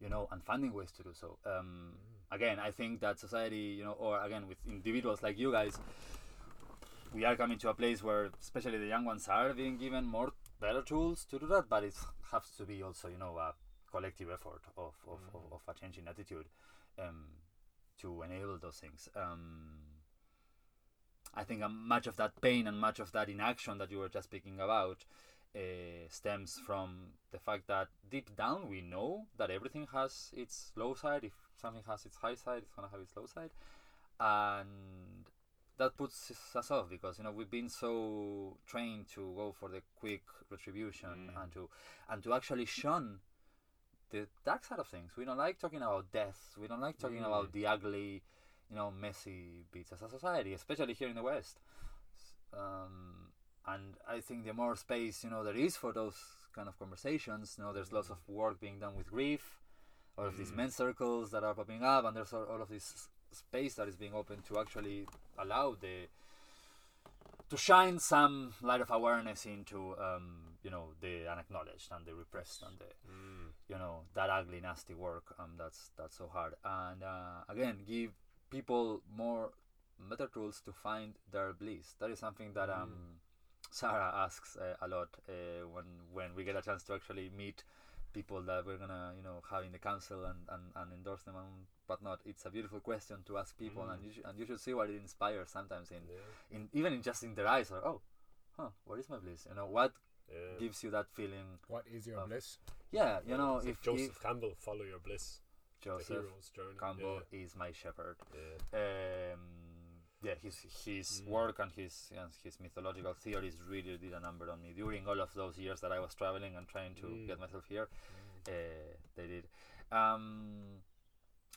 Speaker 2: you know and finding ways to do so um, again i think that society you know or again with individuals like you guys we are coming to a place where especially the young ones are being given more better tools to do that but it has to be also you know a collective effort of, of, of, of a change in attitude um, to enable those things um, I think um, much of that pain and much of that inaction that you were just speaking about uh, stems from the fact that deep down we know that everything has its low side. If something has its high side, it's gonna have its low side, and that puts us off because you know we've been so trained to go for the quick retribution
Speaker 3: Mm.
Speaker 2: and to and to actually shun the dark side of things. We don't like talking about death. We don't like talking
Speaker 3: Mm.
Speaker 2: about the ugly, you know, messy bits as a society, especially here in the West. Um, and I think the more space you know there is for those kind of conversations, you know, there's lots of work being done with grief, all of these
Speaker 3: Mm.
Speaker 2: men's circles that are popping up, and there's all, all of this space that is being open to actually allow the to shine some light of awareness into um, you know the unacknowledged and the repressed and the
Speaker 3: Mm.
Speaker 2: You know that ugly nasty work um that's that's so hard and uh, again give people more better tools to find their bliss that is something that um sarah asks uh, a lot uh, when when we get a chance to actually meet people that we're gonna you know have in the council and, and, and endorse them and whatnot it's a beautiful question to ask people
Speaker 3: Mm.
Speaker 2: and you should, and you should see what it inspires sometimes in,
Speaker 3: Yeah.
Speaker 2: in even in just in their eyes or oh huh what is my bliss you know what
Speaker 3: Yeah.
Speaker 2: gives you that feeling
Speaker 1: what is your
Speaker 2: Of-
Speaker 1: bliss?
Speaker 2: Yeah you know
Speaker 3: like
Speaker 2: if,
Speaker 3: Joseph
Speaker 2: if
Speaker 3: Campbell, follow your bliss,
Speaker 2: Joseph. Campbell is my shepherd.
Speaker 3: Yeah.
Speaker 2: Um, yeah, his his
Speaker 3: Mm.
Speaker 2: work and his and his mythological theories really did a number on me during all of those years that I was traveling and trying to
Speaker 3: Mm.
Speaker 2: get myself here. Uh, they did. Um,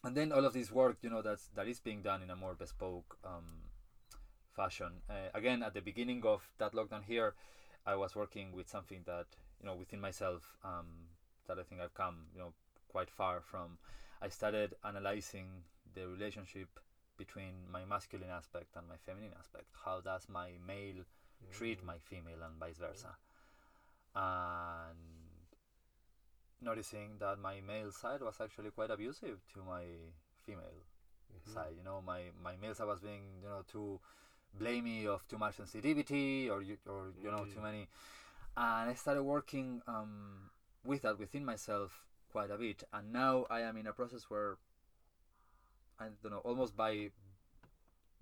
Speaker 2: and then all of this work, you know, that's that is being done in a more bespoke um, fashion. Uh, again, at the beginning of that lockdown here, I was working with something that you know within myself um, that I think I've come you know quite far from. I started analyzing the relationship between my masculine aspect and my feminine aspect. How does my male treat
Speaker 3: Mm.
Speaker 2: my female and vice versa? And noticing that my male side was actually quite abusive to my female
Speaker 3: Mhm.
Speaker 2: side. You know, my my male side was being you know too blamey of too much sensitivity or you or you know too
Speaker 3: Mm.
Speaker 2: many. And I started working um, with that within myself quite a bit. And now I am in a process where I don't know, almost by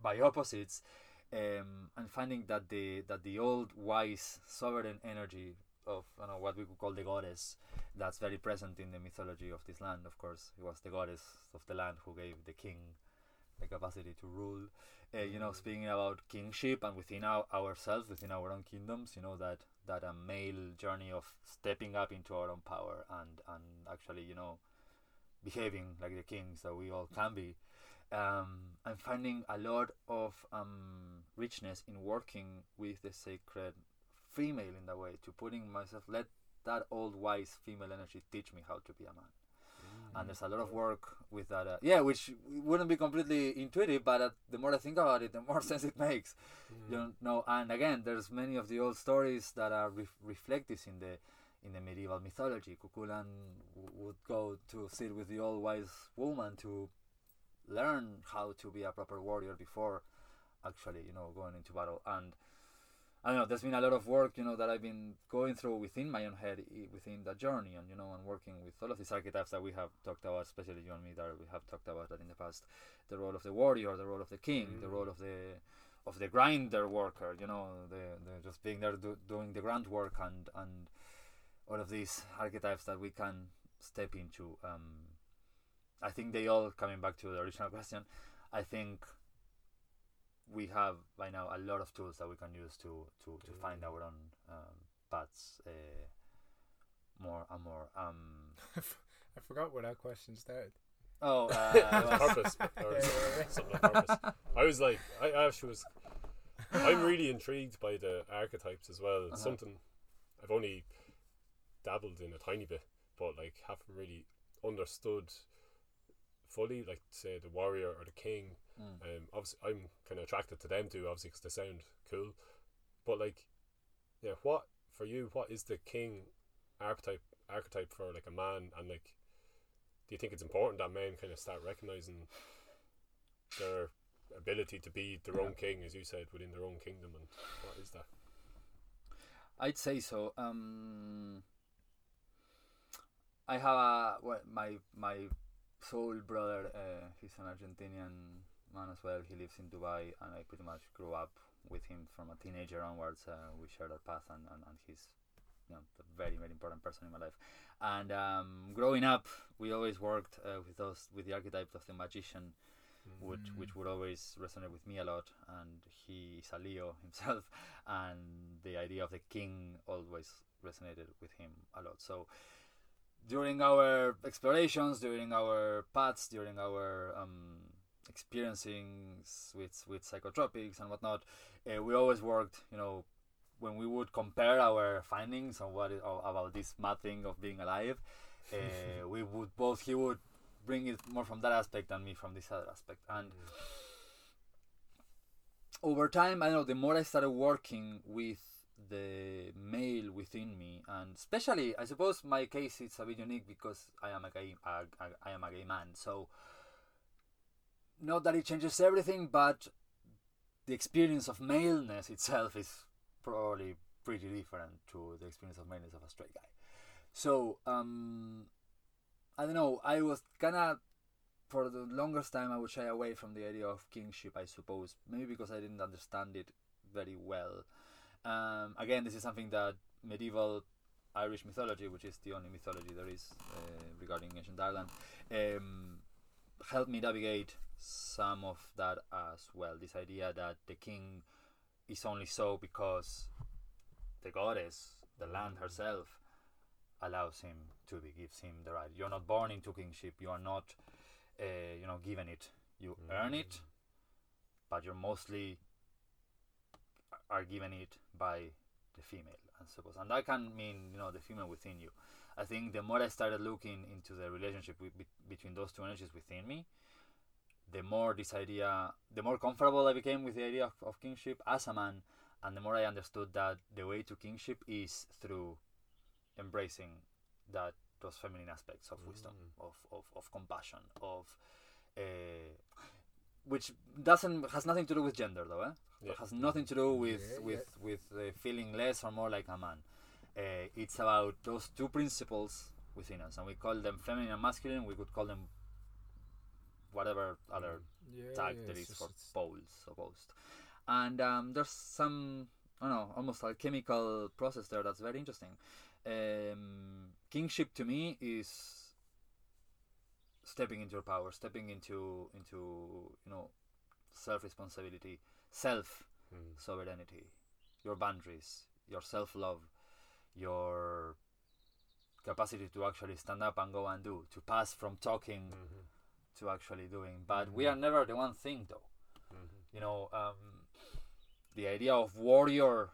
Speaker 2: by opposites, um, I'm finding that the that the old wise sovereign energy of you know what we could call the goddess that's very present in the mythology of this land of course it was the goddess of the land who gave the king the capacity to rule uh, you know speaking about kingship and within our, ourselves within our own kingdoms you know that that a male journey of stepping up into our own power and and actually you know behaving like the kings that we all can be um, I'm finding a lot of um, richness in working with the sacred female in that way to putting myself let that old wise female energy teach me how to be a man and there's a lot of work with that uh, yeah which wouldn't be completely intuitive but uh, the more i think about it the more sense it makes
Speaker 3: Mm.
Speaker 2: you know? And again there's many of the old stories that are ref- reflect this in the in the medieval mythology. Cú Chulainn w- would go to sit with the old wise woman to learn how to be a proper warrior before actually you know going into battle. And I don't know. There's been a lot of work, you know, that I've been going through within my own head, within that journey, and you know, and working with all of these archetypes that we have talked about, especially you and me, that we have talked about that in the past. The role of the warrior, the role of the king, the
Speaker 3: Mm.
Speaker 2: role of the of the grinder worker, you know, the, the just being there do, doing the grunt work, and and all of these archetypes that we can step into. Um, I think they all coming back to the original question. I think we have by now a lot of tools that we can use to to, to find
Speaker 3: Mm.
Speaker 2: our own um, paths uh, more and more. Um,
Speaker 1: I forgot where our question started.
Speaker 2: oh, uh,
Speaker 3: purpose or something like purpose. I was like, I actually was. I'm really intrigued by the archetypes as well. It's
Speaker 2: Uh-huh.
Speaker 3: something I've only dabbled in a tiny bit, but like haven't really understood fully. Like say the warrior or the king.
Speaker 2: Mm.
Speaker 3: Um, obviously I'm kind of attracted to them too, obviously because they sound cool. But like, yeah, what for you? What is the king archetype archetype for like a man? And like, do you think it's important that men kind of start recognizing their ability to be their own king, as you said, within their own kingdom? And what is that?
Speaker 2: I'd say so. Um, I have a well, my my soul brother. Uh, he's an Argentinian man as well. He lives in Dubai, and I pretty much grew up with him from a teenager onwards. Uh, we shared our path, and, and, and he's you know, a very very important person in my life. And um, growing up, we always worked uh, with those with the archetype of the magician which
Speaker 1: Mm.
Speaker 2: which would always resonate with me a lot. And he is a Leo himself, and the idea of the king always resonated with him a lot. So during our explorations, during our paths, during our um, experiencing with with psychotropics and whatnot, uh, we always worked, you know. When we would compare our findings on what is, about this mad thing of being alive, uh, we would both he would bring it more from that aspect and me from this other aspect. And over time, I know the more I started working with the male within me, and especially, I suppose my case is a bit unique because I am a gay, a, a, I am a gay man. So, not that it changes everything, but the experience of maleness itself is probably pretty different to the experience of maleness of a straight guy. So, um, I don't know. I was kind of, for the longest time, I would shy away from the idea of kingship. I suppose maybe because I didn't understand it very well. Um, again, this is something that medieval Irish mythology, which is the only mythology there is uh, regarding ancient Ireland, um, helped me navigate some of that as well. This idea that the king is only so because the goddess, the land herself, allows him to be, gives him the right. You're not born into kingship. You are not, uh, you know, given it. You earn it, but you're mostly are given it by the female, I suppose, and that can mean you know the female within you. I think the more I started looking into the relationship with, be, between those two energies within me, the more this idea, the more comfortable I became with the idea of, of kingship as a man, and the more I understood that the way to kingship is through embracing that those feminine aspects of wisdom, of, of, of compassion, of uh, which doesn't has nothing to do with gender though, eh?
Speaker 3: Yeah.
Speaker 2: It has nothing to do with
Speaker 1: Yeah,
Speaker 2: with with uh, feeling less or more like a man. Uh, it's about those two principles within us, and we call them feminine and masculine. We could call them whatever other
Speaker 1: Yeah,
Speaker 2: tag
Speaker 1: yeah,
Speaker 2: there is for
Speaker 1: it's-
Speaker 2: poles opposed. And um, there's some I don't know, almost a chemical process there that's very interesting. Um, kingship to me is stepping into your power, stepping into into you know self responsibility, self
Speaker 3: Mm.
Speaker 2: sovereignty, your boundaries, your self love, your capacity to actually stand up and go and do, to pass from talking
Speaker 3: Mhm.
Speaker 2: To actually doing. But we
Speaker 3: Mhm.
Speaker 2: are never the one thing though.
Speaker 3: Mhm.
Speaker 2: You know, um, the idea of warrior,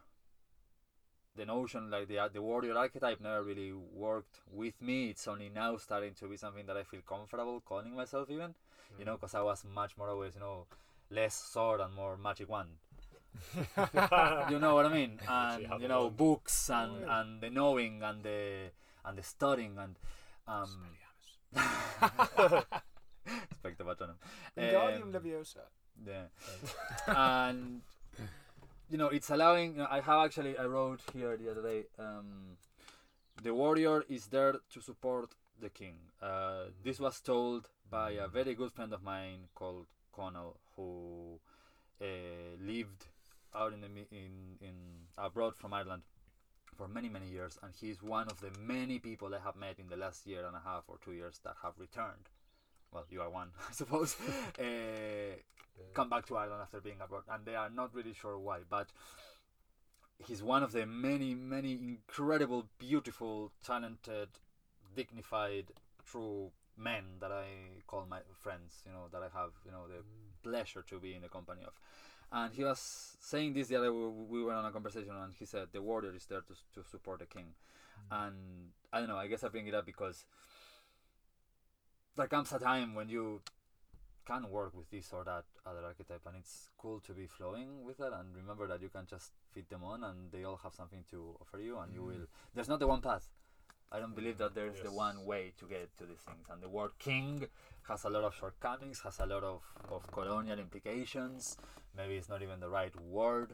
Speaker 2: the notion like the the warrior archetype never really worked with me. It's only now starting to be something that I feel comfortable calling myself even. You know, because I was much more always, you know, less sword and more magic wand. you know what I mean? And you know, books and
Speaker 1: yeah.
Speaker 2: and the knowing and the and the studying and um. Expecto Patronum.
Speaker 1: Wingardium
Speaker 2: Um,
Speaker 1: Leviosa.
Speaker 2: yeah. and you know, it's allowing. You know, I have actually I wrote here the other day. Um, the warrior is there to support the king. Uh, this was told by a very good friend of mine called Connell, who uh, lived out in the in in abroad from Ireland for many many years, and he's one of the many people I have met in the last year and a half or two years that have returned. Well, you are one, I suppose. uh, come back to Ireland after being abroad, and they are not really sure why, but he's one of the many, many incredible, beautiful, talented, dignified, true men that I call my friends. You know that I have, you know, the pleasure to be in the company of. And he was saying this the other. We, we were on a conversation, and he said the warrior is there to to support the king. And I don't know. I guess I bring it up because there comes a time when you can work with this or that other archetype and it's cool to be flowing with that and remember that you can just fit them on and they all have something to offer you and you
Speaker 1: Mm.
Speaker 2: will there's not the one path. I don't believe that there's the one way to get to these things and the word king has a lot of shortcomings has a lot of, of colonial implications. Maybe it's not even the right word.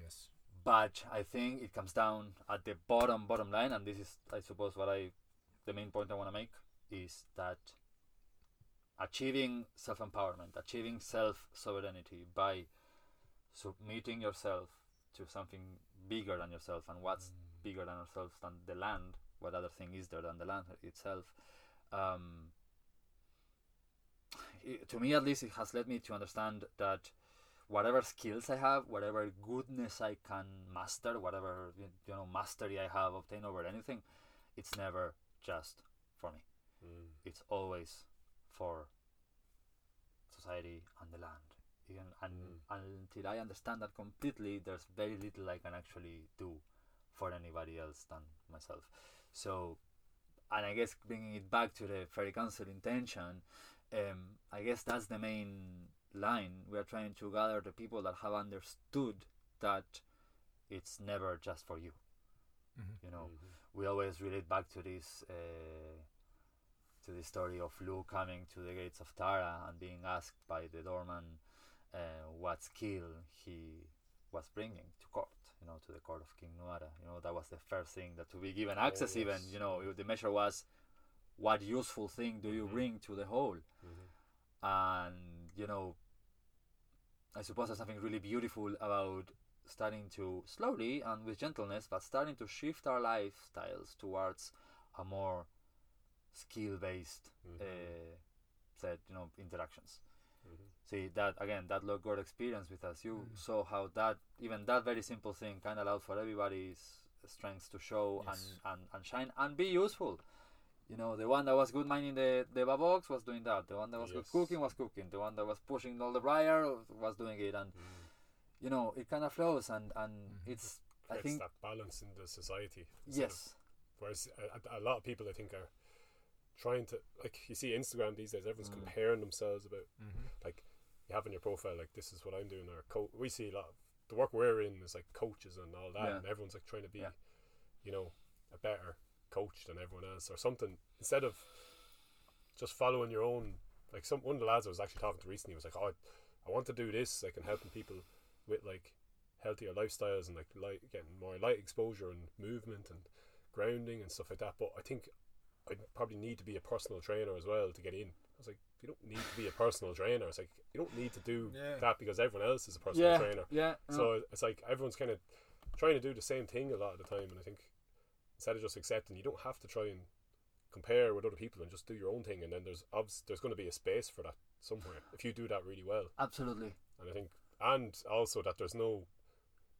Speaker 1: Yes.
Speaker 2: but I think it comes down at the bottom bottom line, and this is, I suppose, what I, the main point I want to make is that achieving self empowerment, achieving self sovereignty by submitting yourself to something bigger than yourself, and what's bigger than yourself than the land, what other thing is there than the land itself. Um, it, to me, at least, it has led me to understand that whatever skills I have, whatever goodness I can master, whatever you know mastery I have obtained over anything, it's never just for me.
Speaker 3: Mm.
Speaker 2: It's always for society and the land. Even and until I understand that completely, there's very little I can actually do for anybody else than myself. So, and I guess bringing it back to the fairy council intention, um, I guess that's the main line. We are trying to gather the people that have understood that it's never just for you.
Speaker 1: Mhm.
Speaker 2: You know,
Speaker 3: Mhm.
Speaker 2: we always relate back to this uh, to the story of Lugh coming to the gates of Tara and being asked by the doorman uh, what skill he was bringing to court. You know, to the court of King Nuada. You know, that was the first thing that to be given access. Even
Speaker 3: yes.
Speaker 2: you know, the measure was, what useful thing do you
Speaker 3: Mhm.
Speaker 2: bring to the whole?
Speaker 3: Mhm.
Speaker 2: and you know i suppose there's something really beautiful about starting to slowly and with gentleness but starting to shift our lifestyles towards a more skill based
Speaker 3: Mhm.
Speaker 2: uh, set you know interactions
Speaker 3: Mhm.
Speaker 2: see that again that god experience with us you
Speaker 1: Mm.
Speaker 2: saw how that even that very simple thing kind of allowed for everybody's strengths to show
Speaker 1: Yes.
Speaker 2: and, and and shine and be useful you know the one that was good mining the the babox was doing that the one that was good cooking was cooking the one that was pushing all the briar was doing it and
Speaker 3: Mm.
Speaker 2: you know it kind of flows and and
Speaker 1: Mhm.
Speaker 2: it's i think
Speaker 3: that balance in the society. instead of-
Speaker 2: yes
Speaker 3: Whereas a, a, a lot of people, I think, are trying to like you see Instagram these days. Everyone's
Speaker 2: Mm.
Speaker 3: comparing themselves about
Speaker 1: Mhm.
Speaker 3: like you have in your profile like this is what I'm doing or co- we see a lot of the work we're in is like coaches and all that
Speaker 2: Yeah.
Speaker 3: and everyone's like trying to be
Speaker 2: Yeah.
Speaker 3: you know a better coach than everyone else or something instead of just following your own like some one of the lads I was actually talking to recently was like oh I want to do this like and helping people with like healthier lifestyles and like light getting more light exposure and movement and grounding and stuff like that but I think I probably need to be a personal trainer as well to get in I was like, you don't need to be a personal trainer. It's like you don't need to do
Speaker 1: Yeah.
Speaker 3: that because everyone else is a personal
Speaker 2: yeah,
Speaker 3: trainer.
Speaker 2: yeah. no.
Speaker 3: So it's like everyone's kind of trying to do the same thing a lot of the time, and I think instead of just accepting, you don't have to try and compare with other people and just do your own thing. And then there's obs- there's going to be a space for that somewhere if you do that really well.
Speaker 2: absolutely.
Speaker 3: And I think, and also that there's no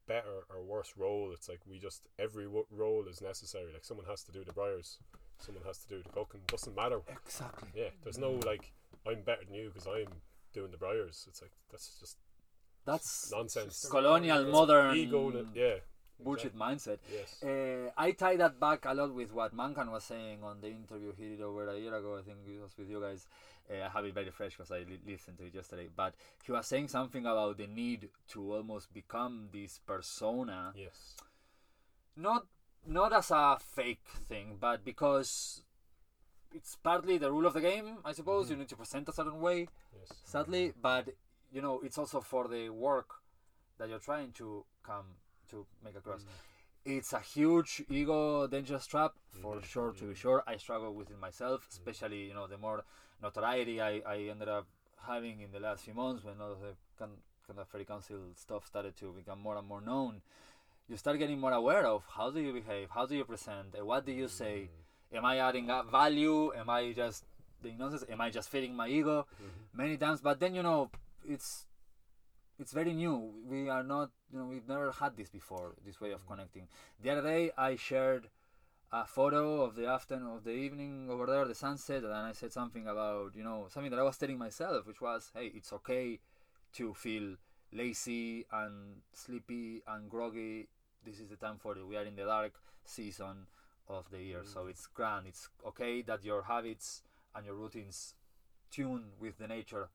Speaker 3: better or worse role. It's like we just every wo- role is necessary. Like someone has to do the briars, someone has to do the cooking. Doesn't matter.
Speaker 2: Exactly.
Speaker 3: Yeah, there's no like I'm better than you because I'm doing the briars. It's like that's just
Speaker 2: That's
Speaker 3: nonsense.
Speaker 2: colonial, modern
Speaker 3: ego. Yeah,
Speaker 2: bullshit mindset.
Speaker 3: Yes.
Speaker 2: Uh, I tie that back a lot with what Mankan was saying on the interview he did over a year ago. I think it was with you guys. Uh, I have it very fresh because I li- listened to it yesterday. But he was saying something about the need to almost become this persona,
Speaker 3: Yes.
Speaker 2: not not as a fake thing, but because it's partly the rule of the game. I suppose
Speaker 3: Mhm.
Speaker 2: you need to present a certain way,
Speaker 3: Yes.
Speaker 2: sadly, but you know it's also for the work that you're trying to come to make across it's a huge ego dangerous trap for
Speaker 3: Mhm,
Speaker 2: sure to be
Speaker 3: mhm.
Speaker 2: sure i struggle with it myself especially you know the more notoriety i, I ended up having in the last few months when all the of fairy council stuff started to become more and more known you start getting more aware of how do you behave how do you present what do you say? Am i adding up value? Am i just being nonsense am i just feeding my ego?
Speaker 3: Mhm.
Speaker 2: many times but then you know it's it's very new. We are not you know we've never had this before this way of connecting. The other day i shared a photo of the afternoon of the evening over there the sunset and i said something about you know something that i was telling myself which was hey it's okay to feel lazy and sleepy and groggy this is the time for it we are in the dark season of the year so it's grand it's okay that your habits and your routines tune with the nature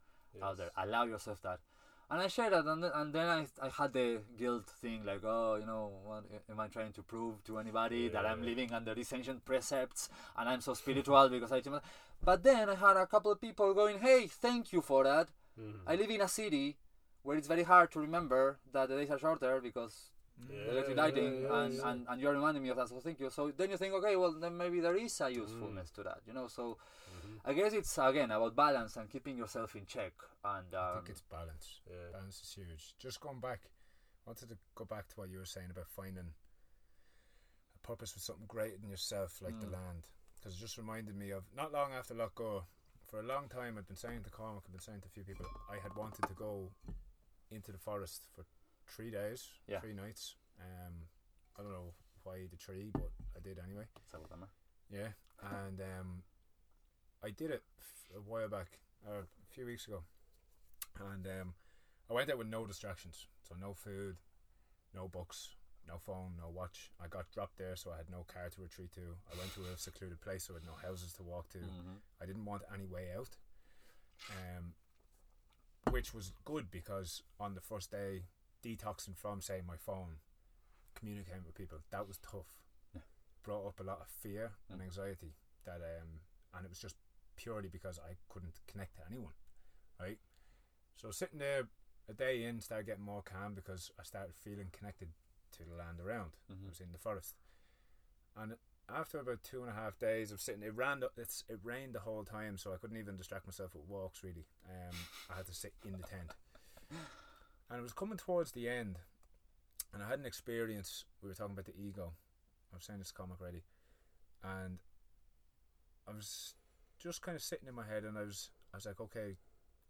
Speaker 2: out there. Allow yourself that. And I shared that, and, then- and then I, I had the guilt thing, like, oh, you know, what am I trying to prove to anybody that I'm
Speaker 3: Yeah.
Speaker 2: living under these ancient precepts and I'm so spiritual because I. But then I had a couple of people going, hey, thank you for that.
Speaker 3: Mhm.
Speaker 2: I live in a city where it's very hard to remember that the days are shorter because
Speaker 3: Yeah,
Speaker 2: electric lighting,
Speaker 3: yeah,
Speaker 2: and,
Speaker 3: yeah.
Speaker 2: and, and you're reminding me of that. So thank you. So then you think, okay, well, then maybe there is a usefulness to that, you know. So
Speaker 3: Mhm.
Speaker 2: I guess it's again about balance and keeping yourself in check. And
Speaker 1: I
Speaker 2: um,
Speaker 1: think it's balance.
Speaker 3: Yeah.
Speaker 1: Balance is huge. Just going back, I wanted to go back to what you were saying about finding a purpose with something greater than yourself, like the
Speaker 2: Mm.
Speaker 1: land. Because it just reminded me of not long after Let Go, for a long time, I'd been saying to Cormac, I've been saying to a few people, I had wanted to go into the forest for three days,
Speaker 2: Yeah.
Speaker 1: three nights. Um, I don't know why the tree, but I did anyway. Yeah, and um, I did it f- a while back, or a few weeks ago, and um, I went there with no distractions, so no food, no books, no phone, no watch. I got dropped there, so I had no car to retreat to. I went to a secluded place, so I had no houses to walk to.
Speaker 2: Mhm.
Speaker 1: I didn't want any way out, um, which was good because on the first day, detoxing from say my phone, communicating with people, that was tough.
Speaker 2: Yeah.
Speaker 1: Brought up a lot of fear and anxiety that um, and it was just purely because I couldn't connect to anyone, right? So sitting there a day in, started getting more calm because I started feeling connected to the land around. I
Speaker 2: Mhm.
Speaker 1: was in the forest, and after about two and a half days of sitting, it ran. It's it rained the whole time, so I couldn't even distract myself with walks. Really, um, I had to sit in the tent, and it was coming towards the end, and I had an experience. We were talking about the ego. I was saying this comic already, and I was just kind of sitting in my head, and I was I was like, okay,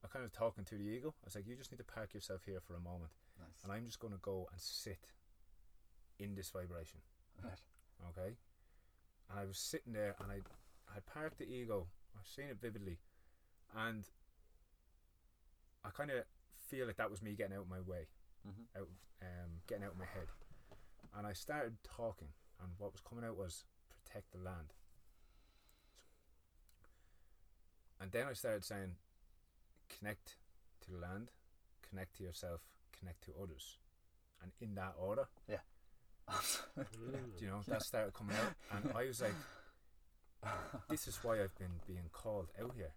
Speaker 1: I'm kind of talking to the ego. I was like, you just need to park yourself here for a moment,
Speaker 2: Nice.
Speaker 1: and I'm just going to go and sit in this vibration
Speaker 2: Right.
Speaker 1: okay? And I was sitting there and I I parked the ego. I've seen it vividly, and I kind of feel like that was me getting out of my way,
Speaker 2: Mhm.
Speaker 1: out um, getting out of my head, and I started talking, and what was coming out was protect the land. And then I started saying, connect to the land, connect to yourself, connect to others, and in that order.
Speaker 3: Yeah.
Speaker 1: Do you know that started coming out, and I was like, "This is why I've been being called out here,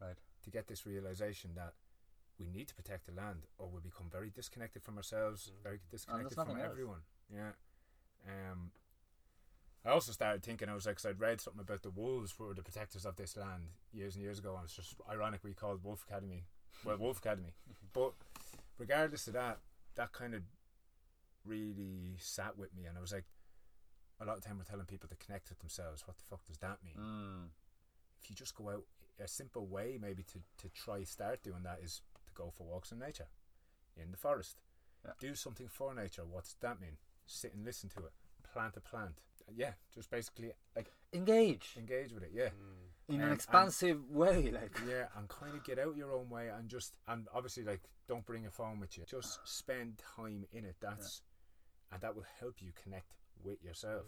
Speaker 2: Right.
Speaker 1: To get this realization that we need to protect the land, or we'll become very disconnected from ourselves,
Speaker 3: Mm.
Speaker 1: very disconnected from
Speaker 2: else.
Speaker 1: everyone." Yeah. Um. I also started thinking, I was like, 'cause I'd read something about the wolves were the protectors of this land years and years ago, and it's just ironic we called Wolf Academy, well, Wolf Academy. But regardless of that, that kind of really sat with me, and I was like, a lot of time we're telling people to connect with themselves. What the fuck does that mean?
Speaker 2: Mm.
Speaker 1: If you just go out, a simple way maybe to, to try start doing that is go for walks in nature, in the forest.
Speaker 2: Yeah.
Speaker 1: Do something for nature. What's that mean? Sit and listen to it. Plant a plant. Yeah, just basically like
Speaker 2: Engage
Speaker 1: engage with it. Yeah.
Speaker 3: Mm.
Speaker 2: in
Speaker 1: and-
Speaker 2: an
Speaker 1: and-
Speaker 2: expansive way, like
Speaker 1: Yeah, and kind of get out your own way and just and obviously like don't bring a phone with you. Just spend time in it. That's and that will help you connect with yourself.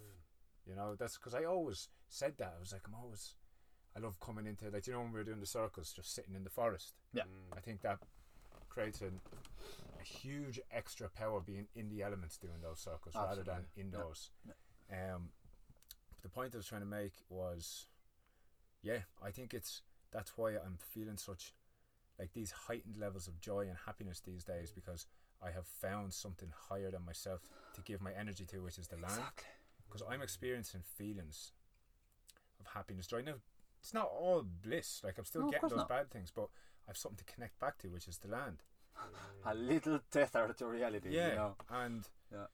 Speaker 1: You know, that's because I always said that. I was like, I'm always, I love coming into like you know when we were doing the circles, just sitting in the forest.
Speaker 2: Yeah.
Speaker 3: Mm.
Speaker 1: I think that creates an, a huge extra power being in the elements doing those circles rather than
Speaker 2: Absolutely. Yeah.
Speaker 1: indoors. Um, the point I was trying to make was, yeah, I think it's that's why I'm feeling such like these heightened levels of joy and happiness these days because I have found something higher than myself to give my energy to, which is the land. Because I'm experiencing feelings of happiness, joy. Now, it's not all bliss. Like I'm still
Speaker 2: No,
Speaker 1: getting those
Speaker 2: not.
Speaker 1: bad things, but I've something to connect back to, which is the land.
Speaker 2: A little tether to reality,
Speaker 1: Yeah,
Speaker 2: you know.
Speaker 1: and
Speaker 2: Yeah.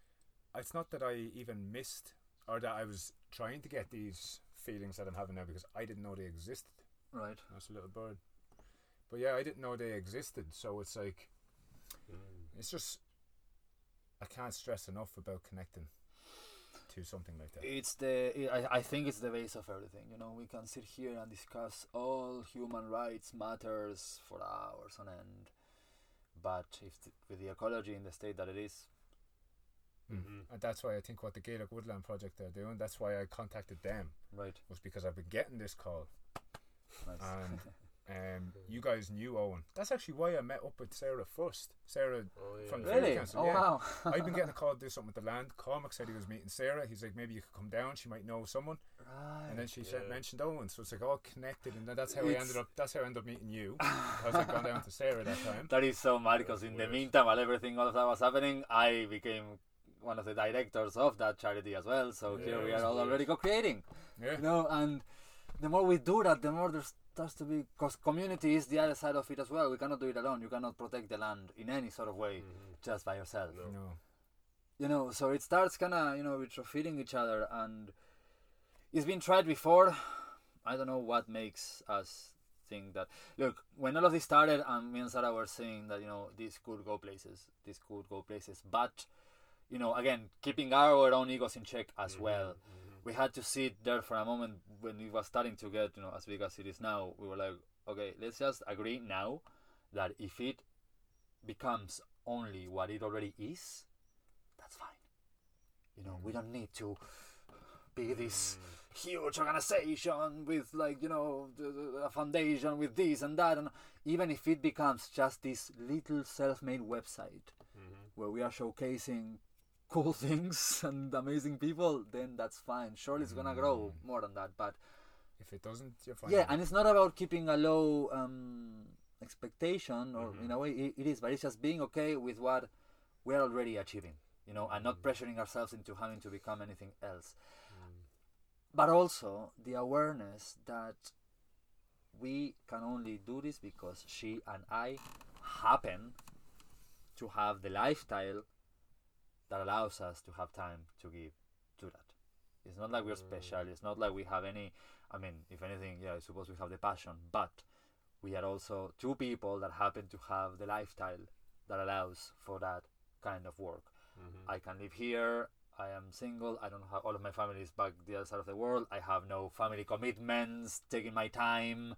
Speaker 1: it's not that I even missed or that I was trying to get these feelings that I'm having now because I didn't know they existed.
Speaker 2: Right.
Speaker 1: That's a little bird. But yeah, I didn't know they existed. So it's like
Speaker 3: Mm.
Speaker 1: it's just I can't stress enough about connecting to something like that.
Speaker 2: It's the I, I think it's the base of everything. You know, we can sit here and discuss all human rights matters for hours on end, but if the, with the ecology in the state that it is,
Speaker 1: Mm.
Speaker 3: Mhm.
Speaker 1: And that's why I think what the Gaelic Woodland Project they're doing, that's why I contacted them,
Speaker 2: right?
Speaker 1: was because I've been getting this call.
Speaker 2: Nice.
Speaker 1: And um, you guys knew Owen. That's actually why I met up with Sarah first. Sarah,
Speaker 3: Oh, yeah.
Speaker 1: From the
Speaker 2: really?
Speaker 1: Council,
Speaker 2: Oh
Speaker 1: yeah.
Speaker 2: wow!
Speaker 1: I've been getting a call to do something with the land. Cormac said he was meeting Sarah. He's like, maybe you could come down. She might know someone.
Speaker 2: right.
Speaker 1: And then she said,
Speaker 3: Yeah.
Speaker 1: mentioned Owen. So it's like all connected. And that's how I ended up. That's how I ended up meeting you. Because I'd gone down to Sarah that time.
Speaker 2: That is so mad because in the meantime, while everything all of that was happening, I became one of the directors of that charity as well. So
Speaker 1: Yeah,
Speaker 2: here we are all
Speaker 3: weird.
Speaker 2: already co-creating.
Speaker 1: Yeah.
Speaker 2: You know, and the more we do that, the more there starts to be because community is the other side of it as well. We cannot do it alone. You cannot protect the land in any sort of way
Speaker 3: Mhm.
Speaker 2: just by yourself.
Speaker 3: No.
Speaker 1: No.
Speaker 2: You know, so it starts kind of you know feeding each other, and it's been tried before. I don't know what makes us think that. Look, when all of this started, and me and Sarah were saying that you know this could go places, this could go places, but you know, again, keeping our own egos in check as
Speaker 3: Mhm.
Speaker 2: well.
Speaker 3: Mhm.
Speaker 2: We had to sit there for a moment when it was starting to get you know as big as it is now. We were like, okay, let's just agree now that if it becomes only what it already is, that's fine. You know, we don't need to be this huge organization with like you know a foundation with this and that, and even if it becomes just this little self-made website
Speaker 3: Mhm.
Speaker 2: where we are showcasing cool things and amazing people, then that's fine. Surely it's gonna grow more than that, but
Speaker 1: If it doesn't, you're fine.
Speaker 2: yeah, and it's not about keeping a low um, expectation, or
Speaker 3: Mhm.
Speaker 2: in a way it, it is, but it's just being okay with what we're already achieving, you know, and not pressuring ourselves into having to become anything else. But also the awareness that we can only do this because she and I happen to have the lifestyle that allows us to have time to give to that. It's not like we're special. It's not like we have any. I mean, if anything, yeah, I suppose we have the passion, but we are also two people that happen to have the lifestyle that allows for that kind of work.
Speaker 3: Mhm.
Speaker 2: I can live here. I am single. I don't have all of my family is back the other side of the world. I have no family commitments. Taking my time.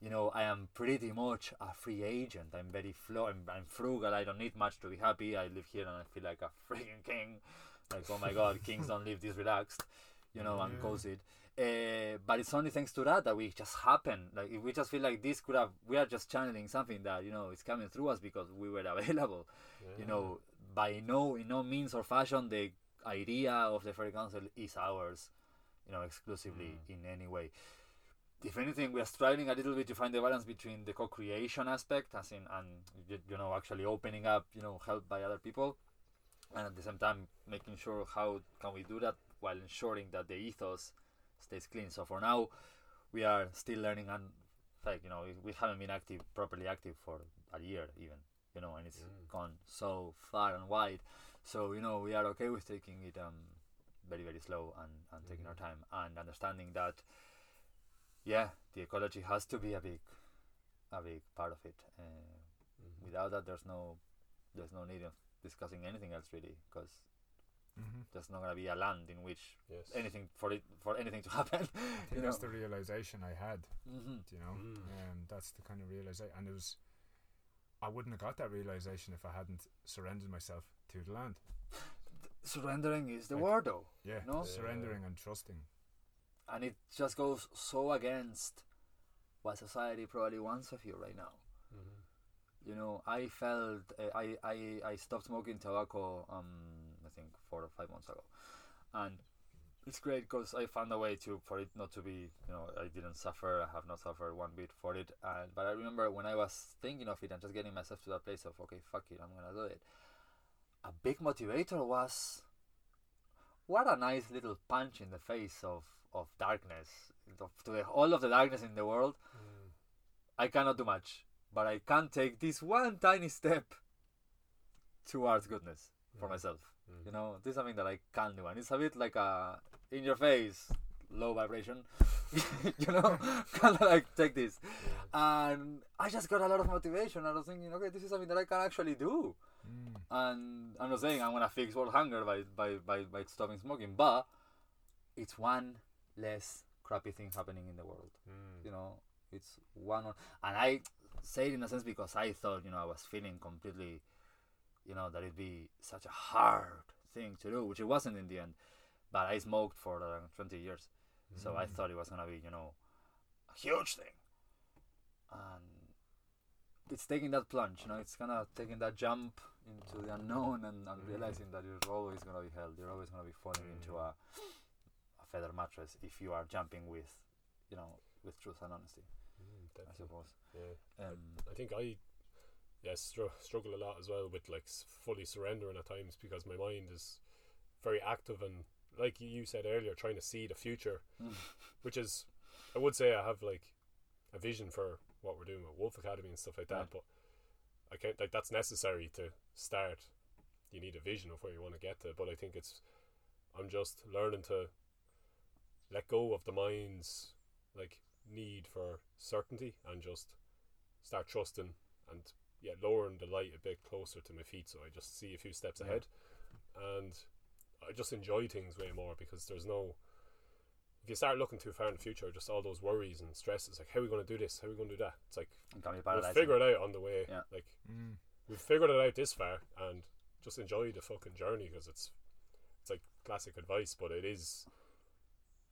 Speaker 2: You know, I am pretty much a free agent. I'm very flo- I'm, I'm frugal. I don't need much to be happy. I live here and I feel like a freaking king. Like, oh my god, kings don't live this relaxed, you know, and
Speaker 1: Yeah.
Speaker 2: cozy. Uh, but it's only thanks to that that we just happen. Like, if we just feel like this could have, we are just channeling something that you know is coming through us because we were available you know by no in no means or fashion the idea of the fairy council is ours you know exclusively in any way if anything we are striving a little bit to find the balance between the co-creation aspect as in and you, know actually opening up you know help by other people and at the same time making sure how can we do that while ensuring that the ethos stays clean. So for now, we are still learning and like you know we- we haven't been active properly active for a year even you know and it's
Speaker 3: Mm.
Speaker 2: gone so far and wide. So you know we are okay with taking it um very very slow and, and taking our time and understanding that yeah the ecology has to be a big a big part of it. Uh,
Speaker 3: Mhm.
Speaker 2: without that there's no there's no need of discussing anything else really because
Speaker 1: Mm-hmm.
Speaker 2: there's not gonna be a land in which
Speaker 3: Yes.
Speaker 2: anything for it for anything to happen.
Speaker 1: I think
Speaker 2: you know.
Speaker 1: that's the realization I had.
Speaker 2: mm-hmm.
Speaker 1: You know,
Speaker 3: Mm.
Speaker 1: um, that's the kind of realization, and it was. I wouldn't have got that realization if I hadn't surrendered myself to the land.
Speaker 2: Surrendering is the
Speaker 1: Like-
Speaker 2: word though,
Speaker 1: Yeah,
Speaker 2: No?
Speaker 1: surrendering and trusting.
Speaker 2: And it just goes so against what society probably wants of you right now.
Speaker 3: Mhm.
Speaker 2: You know, I felt uh, I, I I stopped smoking tobacco um I think four or five months ago, and it's great because I found a way to for it not to be you know I didn't suffer I have not suffered one bit for it and but I remember when I was thinking of it and just getting myself to that place of okay fuck it I'm gonna do it. A big motivator was what a nice little punch in the face of of darkness of, to the, all of the darkness in the world
Speaker 3: Mm.
Speaker 2: I cannot do much, but I can take this one tiny step towards goodness for
Speaker 3: Mm.
Speaker 2: myself.
Speaker 3: Mm.
Speaker 2: You know, this is something that I can do, and it's a bit like a in your face, low vibration. you know, kind of like take this,
Speaker 3: Yeah.
Speaker 2: and I just got a lot of motivation. I was thinking, okay, this is something that I can actually do,
Speaker 1: Mm.
Speaker 2: and I'm not saying I'm gonna fix world hunger by by by, by stopping smoking, but it's one less crappy thing happening in the world
Speaker 3: Mm.
Speaker 2: you know it's one on and i say it in a sense because i thought you know i was feeling completely you know that it'd be such a hard thing to do which it wasn't in the end but i smoked for uh, 20 years so i
Speaker 1: Mm.
Speaker 2: thought it was gonna be you know a huge thing and it's taking that plunge you know it's kind of taking that jump into the unknown and, and
Speaker 3: Mm.
Speaker 2: realizing that you're always gonna be held you're always gonna be falling into
Speaker 3: Mm.
Speaker 2: a, a feather mattress if you are jumping with you know with truth and honesty
Speaker 3: Mm,
Speaker 2: I suppose.
Speaker 3: Yeah.
Speaker 2: Um,
Speaker 3: I think I yes str- struggle a lot as well with like fully surrendering at times because my mind is very active and like you said earlier trying to see the future which is I would say I have like a vision for what we're doing with Wolf Academy and stuff like that
Speaker 2: Right.
Speaker 3: but I can't like that's necessary to start you need a vision of where you want to get to but I think it's I'm just learning to let go of the mind's like need for certainty and just start trusting and yeah lowering the light a bit closer to my feet so I just see a few steps
Speaker 2: Yeah.
Speaker 3: ahead and I just enjoy things way more because there's no if you start looking too far in the future just all those worries and stresses like how are we going to do this how are we going to do that it's like
Speaker 2: it can be
Speaker 3: we'll figure it out on the way
Speaker 2: Yeah.
Speaker 3: like
Speaker 1: Mm.
Speaker 3: we've figured it out this far and just enjoy the fucking journey because it's it's like classic advice but it is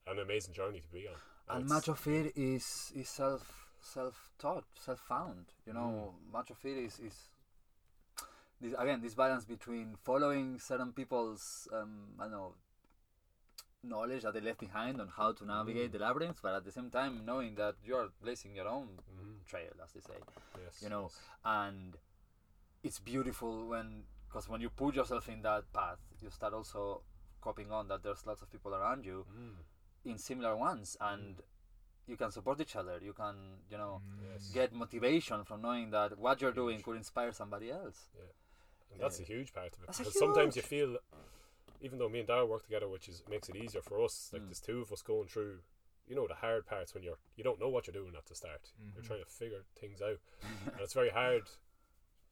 Speaker 3: an amazing journey to be on
Speaker 2: and
Speaker 3: it's-
Speaker 2: much of it is is self self taught, self found. You know, much of it is is this again this balance between following certain people's um, I don't know knowledge that they left behind on how to navigate
Speaker 3: Mm.
Speaker 2: the labyrinth, but at the same time knowing that you are blazing your own
Speaker 3: Mhm.
Speaker 2: trail, as they say.
Speaker 3: yes
Speaker 2: you know,
Speaker 3: yes.
Speaker 2: and it's beautiful when because when you put yourself in that path you start also copying on that there's lots of people around you
Speaker 3: Mm.
Speaker 2: In similar ones and you can support each other you can you know
Speaker 1: Mm.
Speaker 3: Yes.
Speaker 2: get motivation from knowing that what you're doing could inspire somebody else yeah
Speaker 3: And that's
Speaker 2: Yeah.
Speaker 3: a huge part of it.
Speaker 2: That's a
Speaker 3: Because sometimes you feel, even though me and Dara work together, which is makes it easier for us. Like
Speaker 2: Mm.
Speaker 3: there's two of us going through, you know, the hard parts when you're you don't know what you're doing at the start. You're
Speaker 1: Mhm.
Speaker 3: trying to figure things out, and it's very hard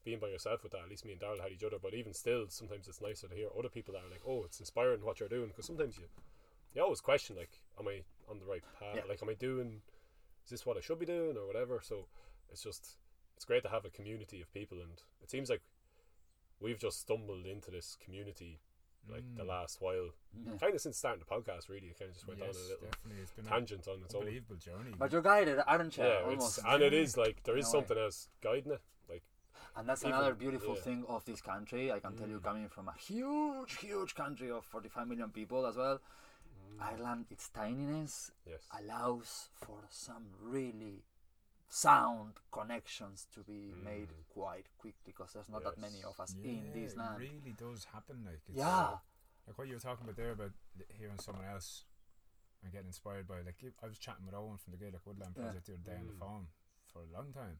Speaker 3: being by yourself with that. At least me and Daryl had each other, but even still, sometimes it's nicer to hear other people that are like, "Oh, it's inspiring what you're doing." Because sometimes you, you always question like, "Am I on the right path?
Speaker 2: Yeah.
Speaker 3: Like, am I doing? Is this what I should be doing, or whatever?" So it's just it's great to have a community of people, and it seems like we've just stumbled into this community like the
Speaker 1: Mm.
Speaker 3: last while,
Speaker 2: Yeah.
Speaker 3: kind of since starting the podcast. Really, it kind of just went
Speaker 1: yes,
Speaker 3: on a little
Speaker 1: definitely. It's been
Speaker 3: tangent on
Speaker 1: an
Speaker 3: its own.
Speaker 1: unbelievable journey.
Speaker 2: but you're guided aren't you
Speaker 3: Yeah,
Speaker 2: almost
Speaker 3: it's, and it is like there is
Speaker 2: In a way.
Speaker 3: something else guiding it. Like
Speaker 2: and that's
Speaker 3: even-
Speaker 2: another beautiful
Speaker 3: yeah.
Speaker 2: thing of this country i can tell you
Speaker 3: Mm.
Speaker 2: coming from a huge huge country of 45 million people as well
Speaker 3: mm,
Speaker 2: ireland its tininess
Speaker 3: yes,
Speaker 2: allows for some really sound connections to be made
Speaker 3: Mm.
Speaker 2: quite quickly because there's not that many of us
Speaker 1: yeah,
Speaker 2: in this
Speaker 1: it
Speaker 2: land.
Speaker 1: really does happen. Like it's,
Speaker 2: yeah,
Speaker 1: Like what you were talking about there about hearing someone else and getting inspired by like I was chatting with Owen from the Gaelic Woodland
Speaker 2: Yeah.
Speaker 1: Project the other day on the
Speaker 3: Mm.
Speaker 1: phone for a long time,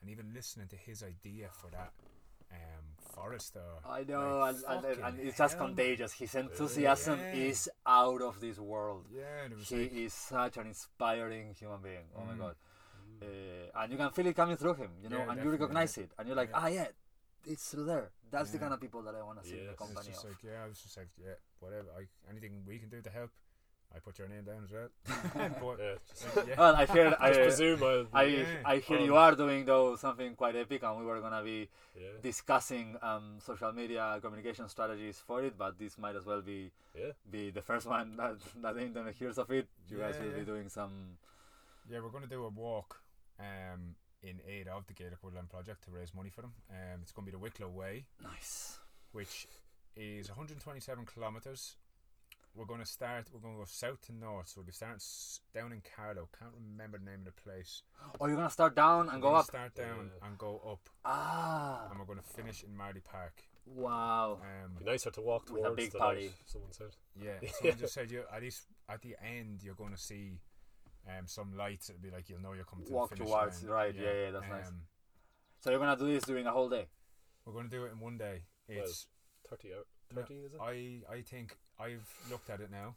Speaker 1: and even listening to his idea for that um, forest or
Speaker 2: I know,
Speaker 1: like,
Speaker 2: and, and, and, it's just
Speaker 1: hell,
Speaker 2: contagious. His enthusiasm
Speaker 1: Yeah.
Speaker 2: is out of this world.
Speaker 1: Yeah, it was
Speaker 2: He
Speaker 1: like,
Speaker 2: is such an inspiring human being. Oh my
Speaker 1: Mm.
Speaker 2: god. Uh, and you can feel it coming through him, you know,
Speaker 1: Yeah,
Speaker 2: and you recognize it, and you're like, ah, yeah, it's through there. That's the kind of people that I want to see in the
Speaker 3: Yes.
Speaker 1: it's
Speaker 2: company
Speaker 1: just
Speaker 2: of.
Speaker 1: like yeah, I was just like yeah, whatever. I anything we can do to help. I put your name down as well. but
Speaker 3: Yeah, just,
Speaker 1: yeah,
Speaker 2: Well, I hear,
Speaker 3: just
Speaker 2: I,
Speaker 3: presume I'll.
Speaker 2: I,
Speaker 1: Yeah.
Speaker 2: I hear you
Speaker 3: Um,
Speaker 2: are doing though something quite epic, and we were gonna be
Speaker 3: yeah,
Speaker 2: discussing um, social media communication strategies for it, but this might as well be
Speaker 3: yeah.
Speaker 2: be the first one that that anyone hears of it. You guys
Speaker 1: Yeah,
Speaker 2: will be doing some.
Speaker 1: Yeah, we're going to do a walk um, in aid of the Gaelic Woodland Project to raise money for them. Um, it's going to be the Wicklow Way,
Speaker 2: Nice.
Speaker 1: which is 127 kilometres. We're going to start, we're going to go south to north. So we'll be starting s- down in Carlow. Can't remember the name of the place.
Speaker 2: Oh, you're gonna start down and
Speaker 1: We're
Speaker 2: go up.
Speaker 1: Start down
Speaker 3: Yeah.
Speaker 1: and go up.
Speaker 2: Ah,
Speaker 1: And we're going to finish in Marlay Park.
Speaker 2: wow.
Speaker 1: Um,
Speaker 3: Be nicer to walk
Speaker 2: With a
Speaker 3: towards
Speaker 2: big
Speaker 3: the
Speaker 2: party.
Speaker 3: light, Someone said.
Speaker 1: yeah, someone just said you at least at the end you're going to see um, some lights. It'll be like you'll know you're coming to
Speaker 2: Walk
Speaker 1: the finish
Speaker 2: towards-
Speaker 1: line.
Speaker 2: right, yeah, yeah, that's nice.
Speaker 1: Um,
Speaker 2: So you're gonna do this during a whole day.
Speaker 1: We're going to do it in one day.
Speaker 3: Well,
Speaker 1: It's
Speaker 3: Thirty out. Thirty is it?
Speaker 1: I, I think I've looked at it now.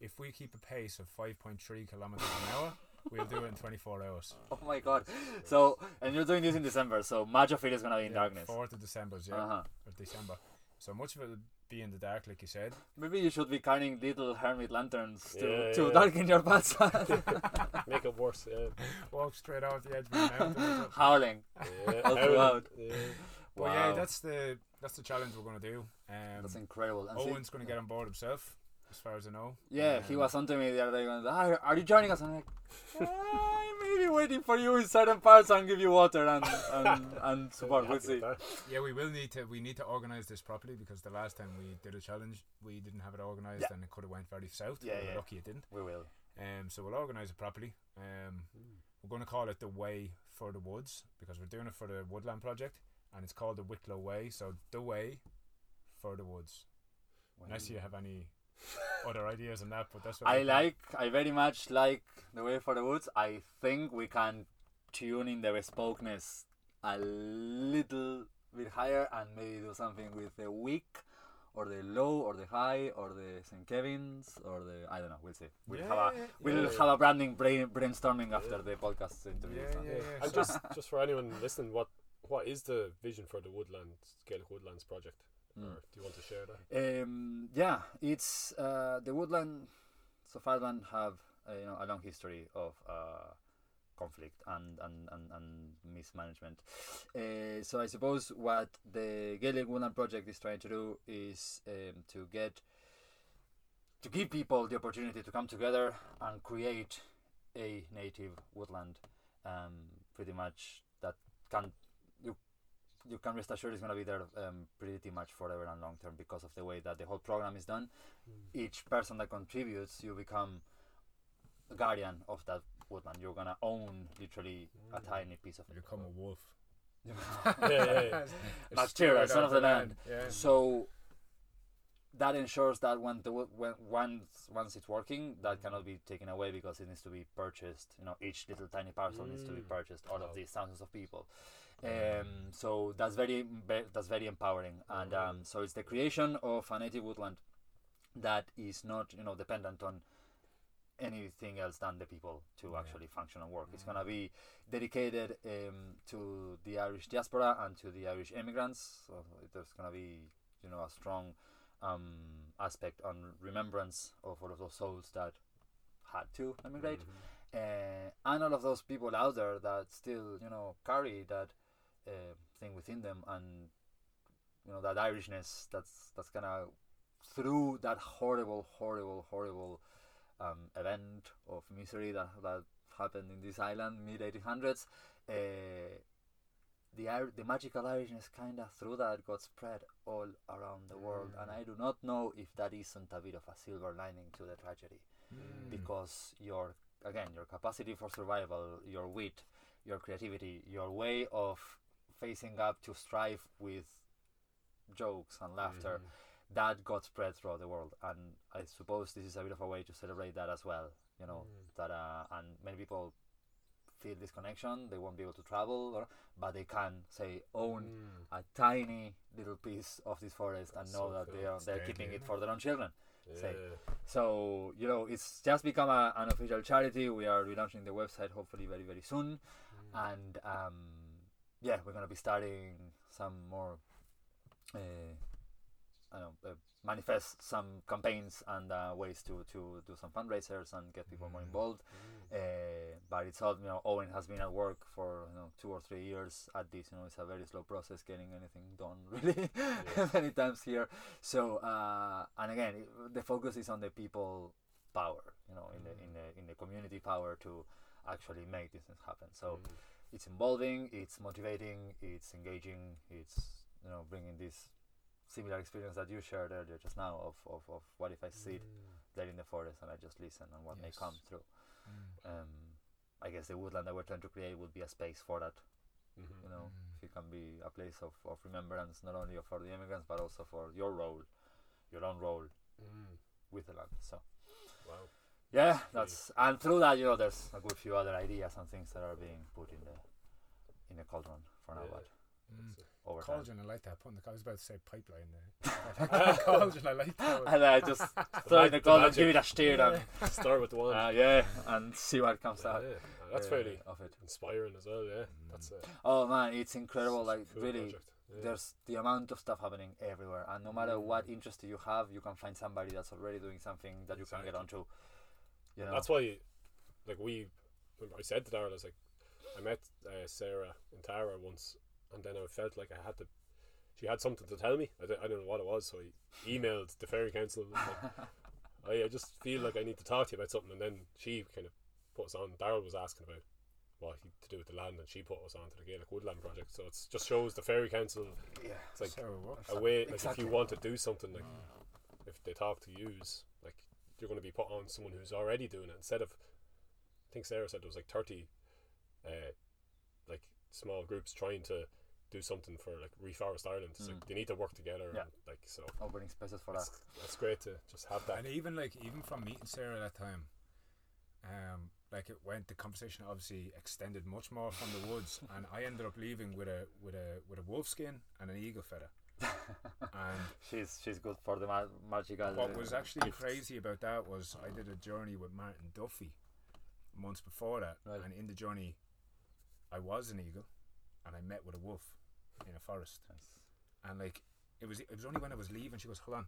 Speaker 1: If we keep a pace of 5.3 kilometers an hour, we'll do it in 24 hours.
Speaker 2: Oh my god. So and you're doing this in December, so much of it is gonna be in
Speaker 1: Yeah,
Speaker 2: darkness.
Speaker 1: 4th of December, yeah,
Speaker 2: Uh huh.
Speaker 1: of December. So much of it will be in the dark, like you said.
Speaker 2: Maybe you should be carrying little hermit lanterns to,
Speaker 3: Yeah,
Speaker 2: to
Speaker 3: yeah.
Speaker 2: darken your path.
Speaker 3: Make it worse. Yeah.
Speaker 1: Walk straight off the edge of the mountain.
Speaker 2: Howling.
Speaker 3: Yeah.
Speaker 2: All throughout.
Speaker 3: Yeah.
Speaker 1: But yeah, that's the that's the challenge we're going to do. Um,
Speaker 2: That's incredible. And
Speaker 1: Owen's going to get on board himself, as far as I know.
Speaker 2: Yeah, he
Speaker 1: Um,
Speaker 2: was on to me the other day going, ah, are you joining us? I'm like, I'm maybe waiting for you in certain parts and give you water and, and, and support. We'll see.
Speaker 1: Yeah, we will need to we need to organise this properly because the last time we did a challenge, we didn't have it organised
Speaker 2: Yeah.
Speaker 1: and it could have went very south.
Speaker 2: Yeah,
Speaker 1: we were
Speaker 2: yeah.
Speaker 1: lucky it didn't.
Speaker 2: We will.
Speaker 1: Um, so we'll organise it properly. Um, we're going to call it the Way for the Woods because we're doing it for the Woodland Project, and it's called the Wicklow Way. So the Way for the Woods. Unless you have any other ideas on that, but that's what
Speaker 2: I
Speaker 1: think.
Speaker 2: like, I very much like the way for the woods. I think we can tune in the bespokeness a little bit higher and maybe do something with the weak or the low or the high or the St. Kevin's or the I don't know. We'll see. We'll have a we'll
Speaker 3: yeah.
Speaker 2: have a branding brain, brainstorming after the podcast interview.
Speaker 1: Yeah, yeah, yeah.
Speaker 3: And
Speaker 1: So-
Speaker 3: just just for anyone listening, what what is the vision for the Woodlands Gaelic Woodlands project?
Speaker 2: Mm.
Speaker 3: Or do you want to share that?
Speaker 2: Um, yeah, it's uh, the woodland. So Falban have uh, you know a long history of uh, conflict and and, and, and mismanagement. Uh, so I suppose what the Gaelic Woodland Project is trying to do is um, to get to give people the opportunity to come together and create a native woodland. Um, pretty much that can you you can rest assured it's going to be there um, pretty much forever and long term because of the way that the whole program is done. Each person that contributes, you become a guardian of that woodland. You're gonna own literally a
Speaker 3: Mm.
Speaker 2: tiny piece of
Speaker 1: You
Speaker 2: it.
Speaker 1: become a wolf.
Speaker 3: yeah, yeah.
Speaker 1: It's
Speaker 2: Bacteria,
Speaker 1: straight
Speaker 2: son of the land.
Speaker 1: Yeah.
Speaker 2: So that ensures that when the when once once it's working, that cannot be taken away because it needs to be purchased. You know, each little tiny parcel needs to be
Speaker 3: Mm.
Speaker 2: purchased. All of these thousands of people. Um, so that's very that's very empowering, and um, so it's the creation of a native woodland that is not you know dependent on anything else than the people to actually function and work. It's gonna be dedicated um, to the Irish diaspora and to the Irish immigrants. So there's gonna be you know a strong um, aspect on remembrance of all of those souls that had to emigrate
Speaker 3: Mhm.
Speaker 2: uh, and all of those people out there that still you know carry that uh, thing within them and you know that Irishness that's that's gonna through that horrible horrible horrible um, event of misery that that happened in this island mid 1800s uh, the the magical Irishness kind of through that got spread all around the world and I do not know if that isn't a bit of a silver lining to the tragedy
Speaker 1: Mm.
Speaker 2: because your again your capacity for survival your wit your creativity your way of facing up to strife with jokes and laughter
Speaker 3: Mhm.
Speaker 2: that got spread throughout the world, and I suppose this is a bit of a way to celebrate that as well. You know that, uh, and many people feel this connection. They won't be able to travel, or, but they can say own
Speaker 3: Mm.
Speaker 2: a tiny little piece of this forest and know
Speaker 3: so
Speaker 2: that
Speaker 3: cool.
Speaker 2: they are they're keeping it
Speaker 1: isn't
Speaker 2: for their own children. say. So you know, it's just become a, an official charity. We are relaunching the website hopefully very very soon,
Speaker 3: Mm.
Speaker 2: and um, yeah, we're gonna be starting some more. Uh, I don't know, uh, manifest some campaigns and uh, ways to, to do some fundraisers and get people more
Speaker 1: Mm.
Speaker 2: involved.
Speaker 3: Mm.
Speaker 2: Uh, but it's all you know. Owen has been at work for you know two or three years at this. You know, it's a very slow process getting anything done. Really,
Speaker 3: Yeah.
Speaker 2: many times here. So uh, and again, the focus is on the people power. You know, in the in the in the community power to actually make these things happen. So
Speaker 3: Mm.
Speaker 2: It's involving, it's motivating, it's engaging, it's you know bringing this similar experience that you shared earlier just now of, of, of what if I sit
Speaker 3: Mm.
Speaker 2: there in the forest and I just listen and what may come through.
Speaker 1: Mm.
Speaker 2: Um, I guess the woodland that we're trying to create would be a space for that.
Speaker 3: Mhm.
Speaker 2: You know,
Speaker 1: Mm.
Speaker 2: if it can be a place of, of remembrance not only for the immigrants but also for your role, your own role
Speaker 3: Mm.
Speaker 2: with the land. So
Speaker 3: Wow.
Speaker 2: Yeah, that's and through that you know there's a good few other ideas and things that are being put in the in the cauldron for now,
Speaker 3: Yeah.
Speaker 2: but
Speaker 1: Mm.
Speaker 2: Over time.
Speaker 1: Cauldron, I like that. The, I was about to say pipeline there. Cauldron, I like that. one.
Speaker 2: and I just throw in the
Speaker 3: the
Speaker 2: cauldron, give it a steer, and
Speaker 3: Start with the one.
Speaker 2: uh, yeah, and see what comes
Speaker 3: yeah,
Speaker 2: out.
Speaker 3: yeah. that's
Speaker 2: uh,
Speaker 3: fairly
Speaker 2: of it.
Speaker 3: inspiring as well. Yeah,
Speaker 1: Mm.
Speaker 3: that's a
Speaker 2: Oh man, it's incredible.
Speaker 3: a
Speaker 2: Like
Speaker 3: cool
Speaker 2: really,
Speaker 3: project. Yeah.
Speaker 2: there's the amount of stuff happening everywhere, and no matter
Speaker 3: Mm.
Speaker 2: what interest you have, you can find somebody that's already doing something that you can get
Speaker 3: Exactly.
Speaker 2: onto. You know,
Speaker 3: That's why, like we, I said to Darrell, I was like, I met uh, Sarah and Tara once, and then I felt like I had to. She had something to tell me. I, d- I don't know what it was, so I emailed the Fairy Council. and Like, I, I just feel like I need to talk to you about something, and then she kind of put us on. Darrell was asking about what he to do with the land, and she put us on to the Gaelic Woodland project. So it just shows the Fairy Council.
Speaker 2: yeah.
Speaker 3: It's like
Speaker 1: so what?
Speaker 3: a way, like
Speaker 2: Exactly.
Speaker 3: if you want to do something, like if they talk to yous, like you're going to be put on someone who's already doing it instead of. I think Sarah said there was like thirty, uh, like small groups trying to do something for like Reforest Ireland. It's
Speaker 2: Mm.
Speaker 3: like they need to work together.
Speaker 2: Yeah.
Speaker 3: And, like so,
Speaker 2: opening spaces for that.
Speaker 3: that's, that's great to just have that.
Speaker 1: And even like even from meeting Sarah that time, um, like it went. The conversation obviously extended much more from the woods, and I ended up leaving with a with a with a wolf skin and an eagle feather. And
Speaker 2: She's she's good for the ma- magical.
Speaker 1: what
Speaker 2: uh,
Speaker 1: was actually
Speaker 2: gifts.
Speaker 1: crazy about that was I did a journey with Martin Duffy months before that,
Speaker 2: Right.
Speaker 1: and in the journey, I was an eagle, and I met with a wolf in a forest.
Speaker 2: Nice.
Speaker 1: And like it was, it was only when I was leaving. She goes, "Hold on,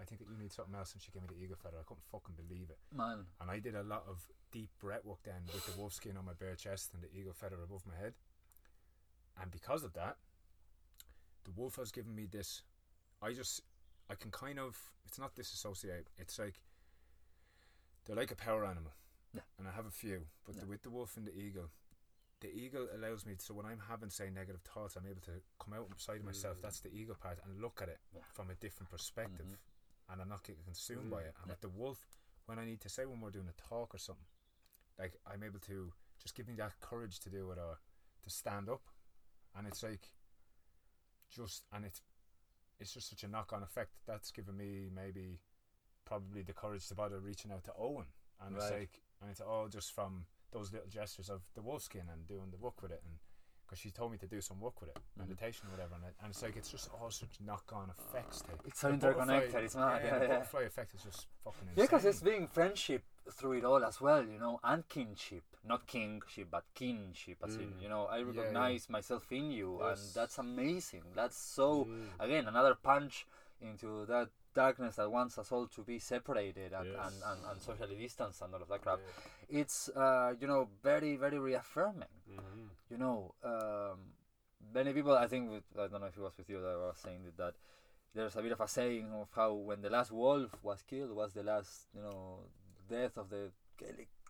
Speaker 1: I think that you need something else." And she gave me the eagle feather. I couldn't fucking believe it.
Speaker 2: Man,
Speaker 1: And I did a lot of deep breath work then with the wolf skin on my bare chest and the eagle feather above my head. And because of that, the wolf has given me this. I just, I can kind of. It's not disassociate. It's like they're like a power animal,
Speaker 2: Yeah.
Speaker 1: and I have a few. But the, with the wolf and the eagle, the eagle allows me. To, So when I'm having say negative thoughts, I'm able to come out inside of myself.
Speaker 3: Mm.
Speaker 1: That's the eagle part, and look at it
Speaker 2: Yeah.
Speaker 1: from a different perspective,
Speaker 2: Mhm.
Speaker 1: and I'm not getting consumed by
Speaker 3: Mm.
Speaker 1: it. And
Speaker 2: Yeah.
Speaker 1: with the wolf, when I need to say when we're doing a talk or something, like I'm able to just give me that courage to do it or to stand up, and it's like just and it's it's just such a knock on effect. That's given me maybe probably the courage to bother reaching out to Owen, and it's like and it's all just from those little gestures of the wolf skin and doing the work with it and. Because she told me to do some work with it,
Speaker 2: Mhm.
Speaker 1: meditation or whatever, and, it, and it's like it's just all such knock-on effects. To it.
Speaker 2: it's so
Speaker 1: The
Speaker 2: interconnected. It's mad.
Speaker 1: Yeah,
Speaker 2: Yeah,
Speaker 1: the
Speaker 2: yeah.
Speaker 1: butterfly effect is just fucking insane.
Speaker 2: Yeah, because it's being friendship through it all as well, you know, and kinship. Not kingship, but kinship. As in,
Speaker 3: Mm.
Speaker 2: you know, I
Speaker 1: yeah.
Speaker 2: recognize myself in you,
Speaker 3: Yes.
Speaker 2: and that's amazing. That's so,
Speaker 3: Mm.
Speaker 2: again, another punch into that darkness that wants us all to be separated and,
Speaker 3: Yes.
Speaker 2: and, and, and socially distanced and all of that crap.
Speaker 3: Yeah.
Speaker 2: It's, uh, you know, very, very reaffirming.
Speaker 3: Mhm.
Speaker 2: You know, um, many people, I think, with, I don't know if it was with you that I was saying that, that there's a bit of a saying of how when the last wolf was killed was the last, you know, death of the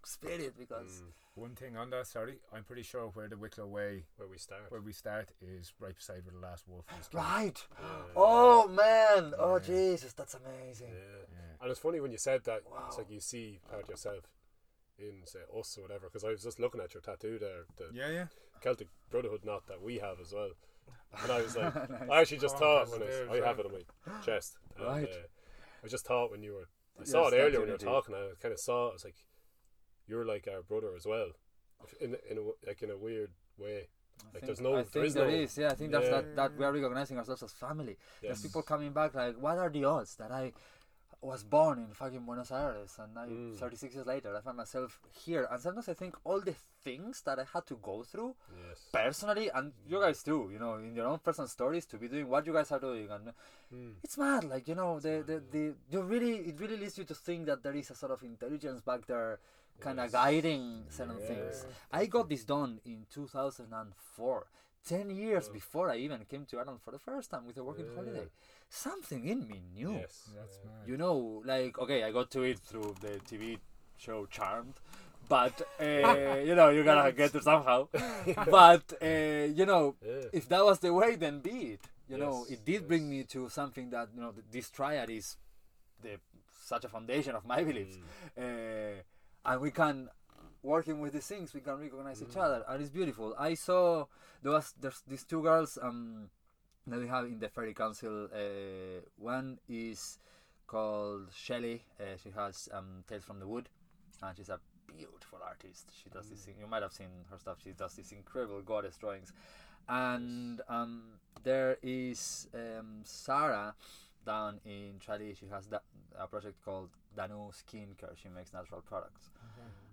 Speaker 2: Gaelic spirit because
Speaker 3: Mm.
Speaker 1: One thing on that, sorry, I'm pretty sure where the Wicklow Way,
Speaker 3: Where we start.
Speaker 1: where we start, is right beside where the last wolf is.
Speaker 2: right.
Speaker 3: Yeah.
Speaker 2: Oh man! Oh Jesus, that's amazing.
Speaker 3: Yeah.
Speaker 1: Yeah.
Speaker 3: And it's funny when you said that.
Speaker 2: Wow.
Speaker 3: It's like you see part of yourself in say us or whatever. Because I was just looking at your tattoo there, the
Speaker 1: yeah, yeah.
Speaker 3: Celtic Brotherhood knot that we have as well. And I was like,
Speaker 2: Nice.
Speaker 3: I actually just
Speaker 1: Oh,
Speaker 3: thought when I,
Speaker 1: positive,
Speaker 3: I have it on my chest. And,
Speaker 2: Right.
Speaker 3: Uh, I just thought when you were, I
Speaker 2: Yes,
Speaker 3: saw it earlier when you were
Speaker 2: unity.
Speaker 3: talking. I kind of saw. it. I was like, you're like our brother as well, in in a, like in a weird way.
Speaker 2: I
Speaker 3: Like,
Speaker 2: think-
Speaker 3: there's no-
Speaker 2: I
Speaker 3: there
Speaker 2: think
Speaker 3: is
Speaker 2: there
Speaker 3: no-
Speaker 2: is, Yeah, I think that's
Speaker 3: Yeah.
Speaker 2: that, that we are recognizing ourselves as family. There's people coming back like, what are the odds that I was born in fucking Buenos Aires and I,
Speaker 3: Mm.
Speaker 2: 36 years later, I find myself here. And sometimes I think all the things that I had to go through
Speaker 3: Yes.
Speaker 2: personally, and you guys too, you know, in your own personal stories, to be doing what you guys are doing, and
Speaker 3: Mm.
Speaker 2: it's mad. Like you know, the the, the you really it really leads you to think that there is a sort of intelligence back there, kind of guiding certain
Speaker 1: Yeah.
Speaker 2: things. I got this done in 2004, 10 years
Speaker 3: Oh.
Speaker 2: before I even came to Ireland for the first time with a working
Speaker 3: Yeah.
Speaker 2: holiday. Something in me knew.
Speaker 3: Yes.
Speaker 1: That's
Speaker 3: yeah.
Speaker 1: mad.
Speaker 2: You know, like okay, I got to it through the TV show Charmed, but uh, you know you gotta get it somehow. but uh, you know,
Speaker 3: Yeah.
Speaker 2: if that was the way, then be it. You know, it did bring me to something that you know this triad is the such a foundation of my beliefs,
Speaker 3: Mm.
Speaker 2: uh, and we can working with these things we can recognize each
Speaker 3: Mm.
Speaker 2: other and it's beautiful. I saw there was there's these two girls um that we have in the fairy council uh, one is called shelly uh, she has um tales from the wood and she's a beautiful artist. She does this thing you might have seen her stuff. She does these incredible goddess drawings. And um there is um sarah down in Chile she has that a project called Danu Skincare she makes natural products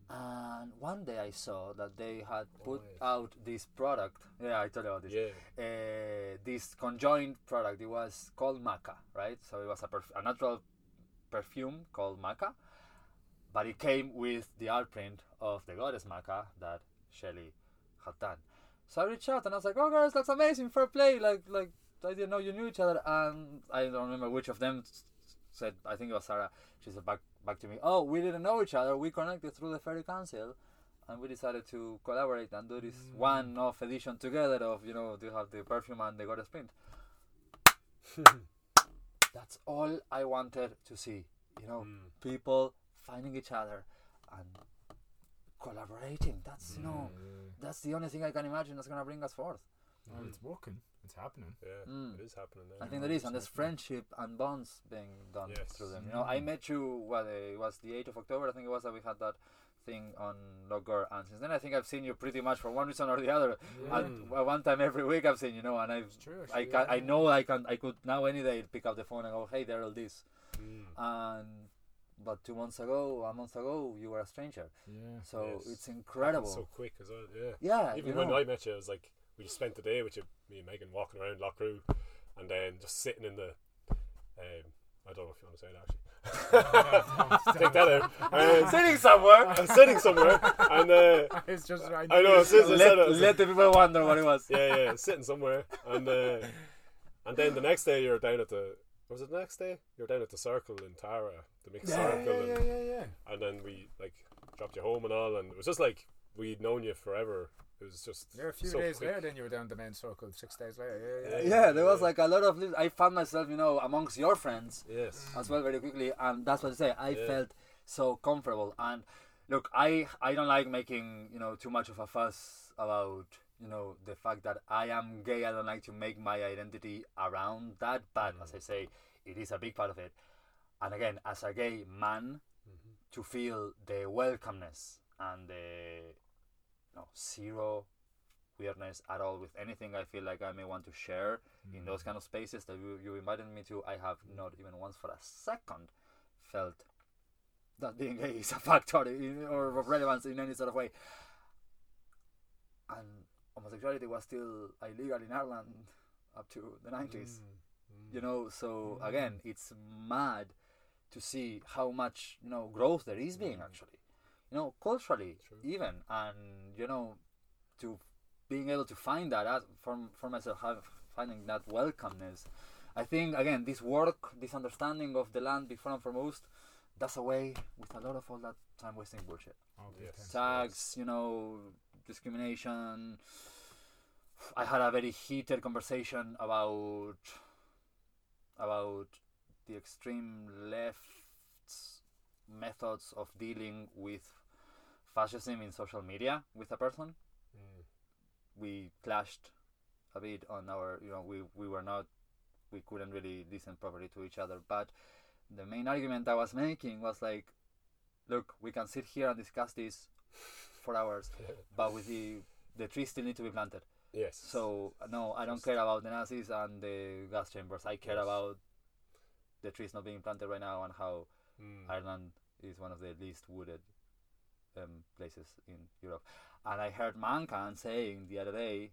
Speaker 2: and one day I saw that they had put
Speaker 3: yes.
Speaker 2: out this product. Yeah, I told you about this.
Speaker 3: Yeah.
Speaker 2: Uh, this conjoined product. It was called Macha, right? So it was a, perf- a natural perfume called Macha, but it came with the art print of the goddess Macha that Shelley had done. So I reached out and I was like, "Oh, guys, that's amazing! Fair play! Like, like I didn't know you knew each other." And I don't remember which of them said. I think it was Sarah. She said back back to me, "Oh, we didn't know each other. We connected through the fairy council." And we decided to collaborate and do this one-off edition together of you know to have the perfume and the goddess print. That's all I wanted to see. You know,
Speaker 3: Mm.
Speaker 2: people finding each other and collaborating. That's you know, that's the only thing I can imagine that's gonna bring us forth.
Speaker 1: Oh, it's working. It's happening.
Speaker 3: Yeah.
Speaker 2: Mm.
Speaker 3: It is happening now.
Speaker 2: I think there is, and there's friendship and bonds being done
Speaker 3: Yes.
Speaker 2: through them. You know, I
Speaker 1: Mm.
Speaker 2: met you. What uh, it was the 8th of October? I think it was that we had that thing on Lough Gur, and since then I think I've seen you pretty much for one reason or the other.
Speaker 1: Yeah.
Speaker 2: And one time every week I've seen you know, and I've
Speaker 1: It's true.
Speaker 2: I
Speaker 1: actually,
Speaker 2: can I know I can I could now any day pick up the phone and go, hey, Daryl, this.
Speaker 3: Mm.
Speaker 2: And but two months ago, a month ago, you were a stranger.
Speaker 1: Yeah.
Speaker 2: So
Speaker 3: Yes.
Speaker 2: it's incredible.
Speaker 3: So quick as well. Yeah.
Speaker 2: yeah,
Speaker 3: Even
Speaker 2: you
Speaker 3: when. I met you, I was like, we just spent the day with you, me and Megan, walking around Loughcrew, and then just sitting in the. Um, I don't know if you want to say it actually. Take that out. Um,
Speaker 2: sitting somewhere.
Speaker 3: I'm sitting somewhere, and uh,
Speaker 1: it's just right.
Speaker 3: I know, as soon as I said it,
Speaker 2: let, let the people wonder what it was.
Speaker 3: yeah, yeah, sitting somewhere, and uh, and then the next day you're down at the. Was it the next day? You're down at the Circle in Tara, the mixed
Speaker 1: Yeah,
Speaker 3: circle,
Speaker 1: yeah,
Speaker 3: and,
Speaker 1: yeah, yeah, yeah.
Speaker 3: and then we like dropped you home and all, and it was just like we'd known you forever. It was just
Speaker 1: Yeah, a few
Speaker 3: so
Speaker 1: days
Speaker 3: quick.
Speaker 1: later, then you were down the main circle. Six days later, yeah, yeah.
Speaker 3: Yeah.
Speaker 2: Yeah, there was
Speaker 3: Yeah.
Speaker 2: like a lot of. li- I found myself, you know, amongst your friends
Speaker 3: Yes.
Speaker 2: as well very quickly, and that's what I say. I
Speaker 3: Yeah.
Speaker 2: felt so comfortable. And look, I I don't like making you know too much of a fuss about you know the fact that I am gay. I don't like to make my identity around that, but as I say, it is a big part of it. And again, as a gay man,
Speaker 3: Mm-hmm.
Speaker 2: to feel the welcomeness and the no zero weirdness at all with anything I feel like I may want to share in those mm. kind of spaces that you, you invited me to, I have not even once for a second felt that being gay is a factor in, or of relevance in any sort of way. And homosexuality was still illegal in Ireland up to the 90s.
Speaker 3: Mm, mm.
Speaker 2: You know, so mm. again, it's mad to see how much, you know, growth there is being actually. You know, culturally
Speaker 3: True.
Speaker 2: even and you know, to being able to find that out for, for myself have, finding that welcomeness i think again this work this understanding of the land before and foremost does away with a lot of all that time wasting bullshit
Speaker 1: Oh,
Speaker 3: Yes.
Speaker 2: tags you know discrimination i had a very heated conversation about about the extreme left's methods of dealing with fascism in social media with a person
Speaker 3: Mm.
Speaker 2: we clashed a bit on our you know we we were not we couldn't really listen properly to each other but the main argument i was making was like look we can sit here and discuss this for hours but with the the trees still need to be planted
Speaker 3: yes.
Speaker 2: so no i don't care about the nazis and the gas chambers i care
Speaker 3: Yes.
Speaker 2: about the trees not being planted right now and how
Speaker 3: Mm.
Speaker 2: Ireland is one of the least wooded um, places in Europe. And I heard Manchán saying the other day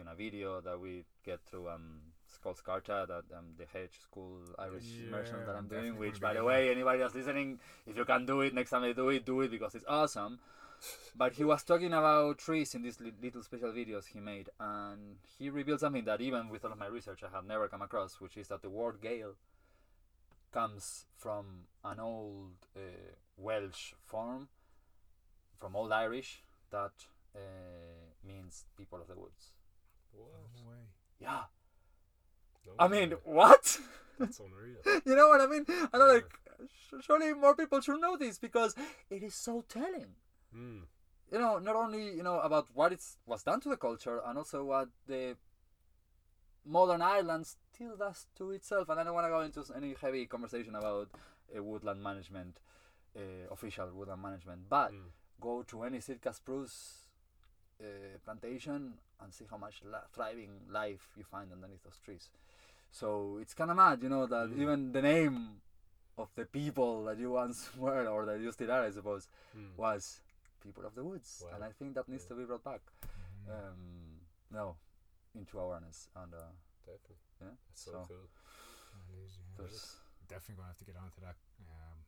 Speaker 2: in a video that we get through um, Skulls Carta, that um, the Hedge School Irish immersion that I'm doing, which, by the way, anybody that's listening, if you can do it, next time they do it, do it because it's awesome. But he was talking about trees in these li- little special videos he made, and he revealed something that even with all of my research I have never come across, which is that the word Gael comes from an old uh, Welsh form, from Old Irish, that uh, means people of the woods.
Speaker 3: What?
Speaker 1: No way.
Speaker 2: Yeah,
Speaker 3: No
Speaker 2: I mean,
Speaker 3: way.
Speaker 2: what?
Speaker 3: that's unreal.
Speaker 2: you know what I mean? And I'm
Speaker 3: Yeah.
Speaker 2: like, surely more people should know this because it is so telling.
Speaker 3: Mm.
Speaker 2: you know, not only you know about what it's was done to the culture, and also what the modern Ireland still does to itself. And I don't want to go into any heavy conversation about uh, woodland management, uh, official woodland management, but
Speaker 3: Mm.
Speaker 2: go to any Sitka spruce uh, plantation and see how much la- thriving life you find underneath those trees. So it's kind of mad, you know, that
Speaker 3: Mm.
Speaker 2: even the name of the people that you once were, or that you still are, I suppose,
Speaker 3: Mm.
Speaker 2: was people of the woods,
Speaker 3: Wow.
Speaker 2: and I think that needs
Speaker 3: Yeah.
Speaker 2: to be brought back.
Speaker 1: Mm.
Speaker 2: Um, no, into awareness, and uh,
Speaker 3: Definitely.
Speaker 2: Yeah,
Speaker 3: That's so,
Speaker 2: so-
Speaker 3: cool.
Speaker 1: It is, yeah.
Speaker 2: there's
Speaker 1: Definitely gonna have to get onto that. Um,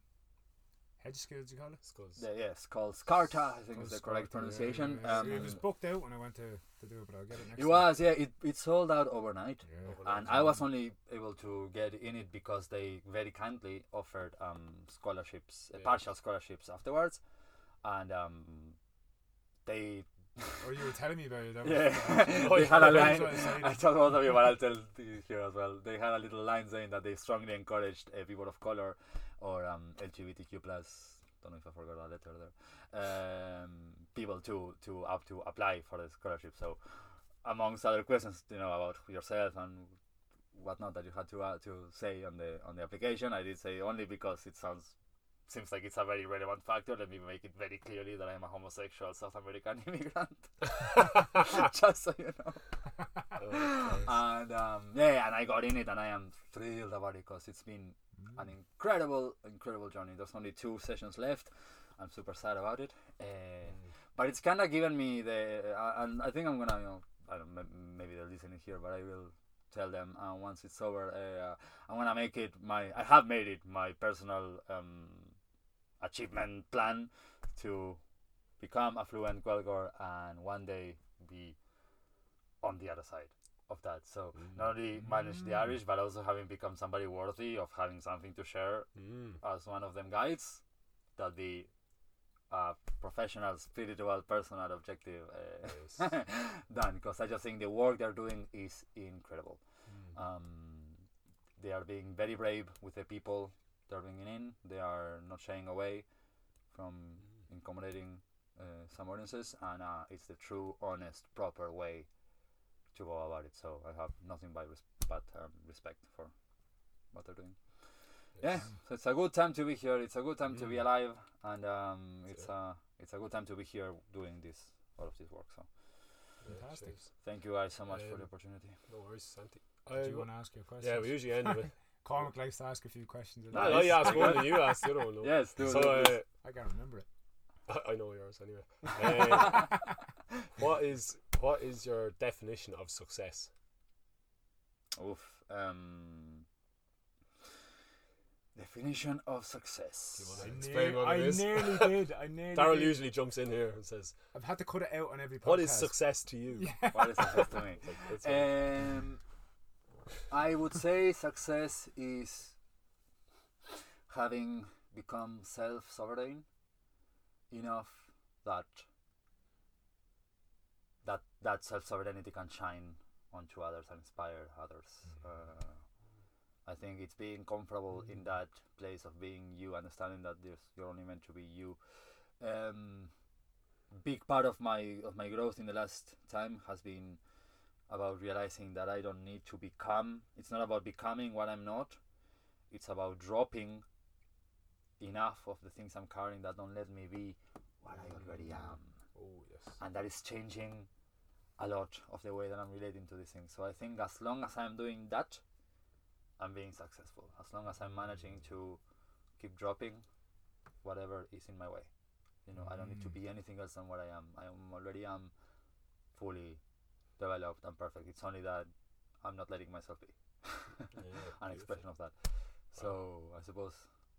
Speaker 1: hedge skills, you call it?
Speaker 3: Skulls.
Speaker 2: the, yes, called Scarta, I think is the correct
Speaker 1: Scarta,
Speaker 2: pronunciation.
Speaker 1: yeah, yeah.
Speaker 2: Um,
Speaker 1: it was booked out when I went to, to do it, but I'll get it next
Speaker 2: it
Speaker 1: time.
Speaker 2: was, yeah, it, it sold out overnight.
Speaker 1: Yeah.
Speaker 3: Overnight.
Speaker 2: And I was only able to get in it because they very kindly offered um, scholarships, uh, partial scholarships afterwards, and um, they
Speaker 1: Oh, you were telling me about it. That
Speaker 2: Yeah, they had a line.
Speaker 1: I
Speaker 2: told both of you, but I'll tell you here as well. They had a little line saying that they strongly encouraged uh, people of color or um, LGBTQ plus. Don't know if I forgot that letter there. Um, people to to up to apply for the scholarship. So, amongst other questions, you know about yourself and whatnot that you had to uh, to say on the on the application, I did say only because it sounds seems like it's a very relevant factor. Let me make it very clearly that I'm a homosexual South American immigrant. Just so you know.
Speaker 3: Oh,
Speaker 2: and um, yeah, and I got in it, and I am thrilled about it because it's been
Speaker 1: Mm.
Speaker 2: an incredible, incredible journey. There's only two sessions left. I'm super sad about it, uh, but it's kind of given me the, uh, and I think I'm gonna, you know, I don't, maybe they're listening here, but I will tell them uh, once it's over. Uh, I'm gonna make it my, I have made it my personal um, achievement plan to become a fluent Gaeilgeoir and one day be on the other side of that. So
Speaker 3: Mm.
Speaker 2: not only manage the
Speaker 1: Mm.
Speaker 2: Irish, but also having become somebody worthy of having something to share
Speaker 3: Mm.
Speaker 2: as one of them guides. That be a professional, spiritual, personal, objective uh,
Speaker 3: Nice.
Speaker 2: done. Because I just think the work they're doing is incredible.
Speaker 3: Mm.
Speaker 2: Um, they are being very brave with the people they're bringing in. They are not shying away from accommodating uh, some audiences, and uh, it's the true, honest, proper way to go about it. So I have nothing but, res- but um, respect for what they're doing. Yeah, so it's a good time to be here. It's a good time to be
Speaker 3: Mm.
Speaker 2: alive, and um, it's
Speaker 3: it.
Speaker 2: a it's a good time to be here doing this all of this work. So
Speaker 1: Fantastic.
Speaker 2: thank you guys so much for the
Speaker 3: Um,
Speaker 2: opportunity.
Speaker 3: No worries, Santi.
Speaker 1: Do
Speaker 3: Uh,
Speaker 1: you want to ask your question?
Speaker 3: yeah, we usually end with.
Speaker 1: Cormac likes to ask a few questions.
Speaker 3: No,
Speaker 2: Nice.
Speaker 3: no, you ask
Speaker 2: Very
Speaker 3: one and you ask the other one. no?
Speaker 2: Yes, do
Speaker 3: So,
Speaker 2: it.
Speaker 3: uh,
Speaker 1: I can't remember it.
Speaker 3: I, I know yours anyway. Um, what is what is your definition of success?
Speaker 2: Oof. Um, definition of success.
Speaker 3: Do you wanna
Speaker 1: I,
Speaker 3: explain what
Speaker 1: I
Speaker 3: is?
Speaker 1: nearly did. I nearly
Speaker 3: Daryl
Speaker 1: did.
Speaker 3: usually jumps in here and says,
Speaker 1: I've had to cut it out on every podcast.
Speaker 3: "What is success to you?"
Speaker 1: Yeah.
Speaker 2: What is success to me?
Speaker 3: Like, that's what-
Speaker 2: Um, I would say success is having become self-sovereign enough that that that self-sovereignty can shine onto others and inspire others. Uh, I think it's being comfortable in that place of being you, understanding that there's, you're only meant to be you. Um, big part of my of my growth in the last time has been about realizing that I don't need to become. It's not about becoming what I'm not. It's about dropping enough of the things I'm carrying that don't let me be what I already am.
Speaker 3: Oh yes.
Speaker 2: And that is changing a lot of the way that I'm relating to these things. So I think as long as I'm doing that, I'm being successful. As long as I'm managing to keep dropping whatever is in my way. You know, I don't need to
Speaker 1: Mm.
Speaker 2: be anything else than what I am. I am already am fully developed and perfect. It's only that I'm not letting myself be.
Speaker 3: Yeah,
Speaker 2: An expression of that. So I suppose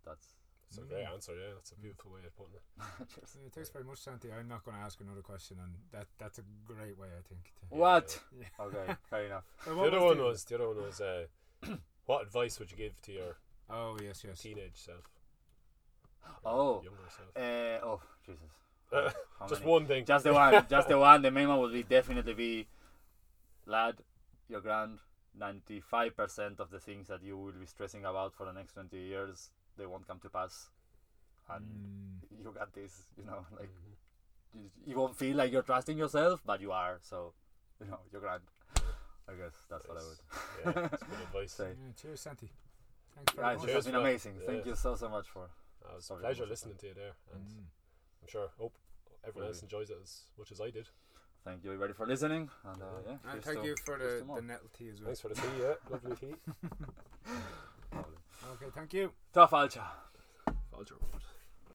Speaker 2: that's
Speaker 3: It's a great
Speaker 1: Mm.
Speaker 3: answer. Yeah, that's a beautiful way of putting it.
Speaker 2: cheers.
Speaker 1: Yeah, thanks very much, Santi. I'm not going to ask another question, and that that's a great way, I think. To,
Speaker 2: What?
Speaker 1: Yeah.
Speaker 2: Okay, fair enough.
Speaker 3: The other
Speaker 1: was
Speaker 3: one
Speaker 1: the-
Speaker 3: was the other one was uh, what advice would you give to your
Speaker 1: Oh yes, yes.
Speaker 3: teenage self? Your
Speaker 2: Oh.
Speaker 3: younger self.
Speaker 2: Uh, oh Jesus.
Speaker 3: Just
Speaker 2: many?
Speaker 3: one thing.
Speaker 2: Just the one. Just the one. The main one would be definitely be, lad, you're grand. Ninety-five percent of the things that you will be stressing about for the next twenty years, they won't come to pass, and
Speaker 1: Mm,
Speaker 2: you got this. You know, like
Speaker 3: Mhm.
Speaker 2: you, you won't feel like you're trusting yourself, but you are. So, you know, you're grand. I guess that's what I would
Speaker 3: Yeah, that's good advice.
Speaker 2: say.
Speaker 1: yeah, cheers, Santi. Thanks very
Speaker 2: Guys,
Speaker 1: much.
Speaker 2: this
Speaker 3: Cheers
Speaker 2: has been
Speaker 3: for that.
Speaker 2: amazing. Thank you so so much for.
Speaker 3: Uh, it was a pleasure
Speaker 2: most of
Speaker 3: listening to you there, and
Speaker 1: Mm.
Speaker 3: I'm sure hope everyone else enjoys it as much as I did.
Speaker 2: Thank you everybody for listening, and uh, yeah.
Speaker 1: And thank
Speaker 2: to-
Speaker 1: you for the,
Speaker 2: to
Speaker 1: the nettle tea as well.
Speaker 3: Thanks for the tea. Yeah, lovely tea.
Speaker 1: Okay, thank you.
Speaker 2: Tough Alcha.
Speaker 3: Falter.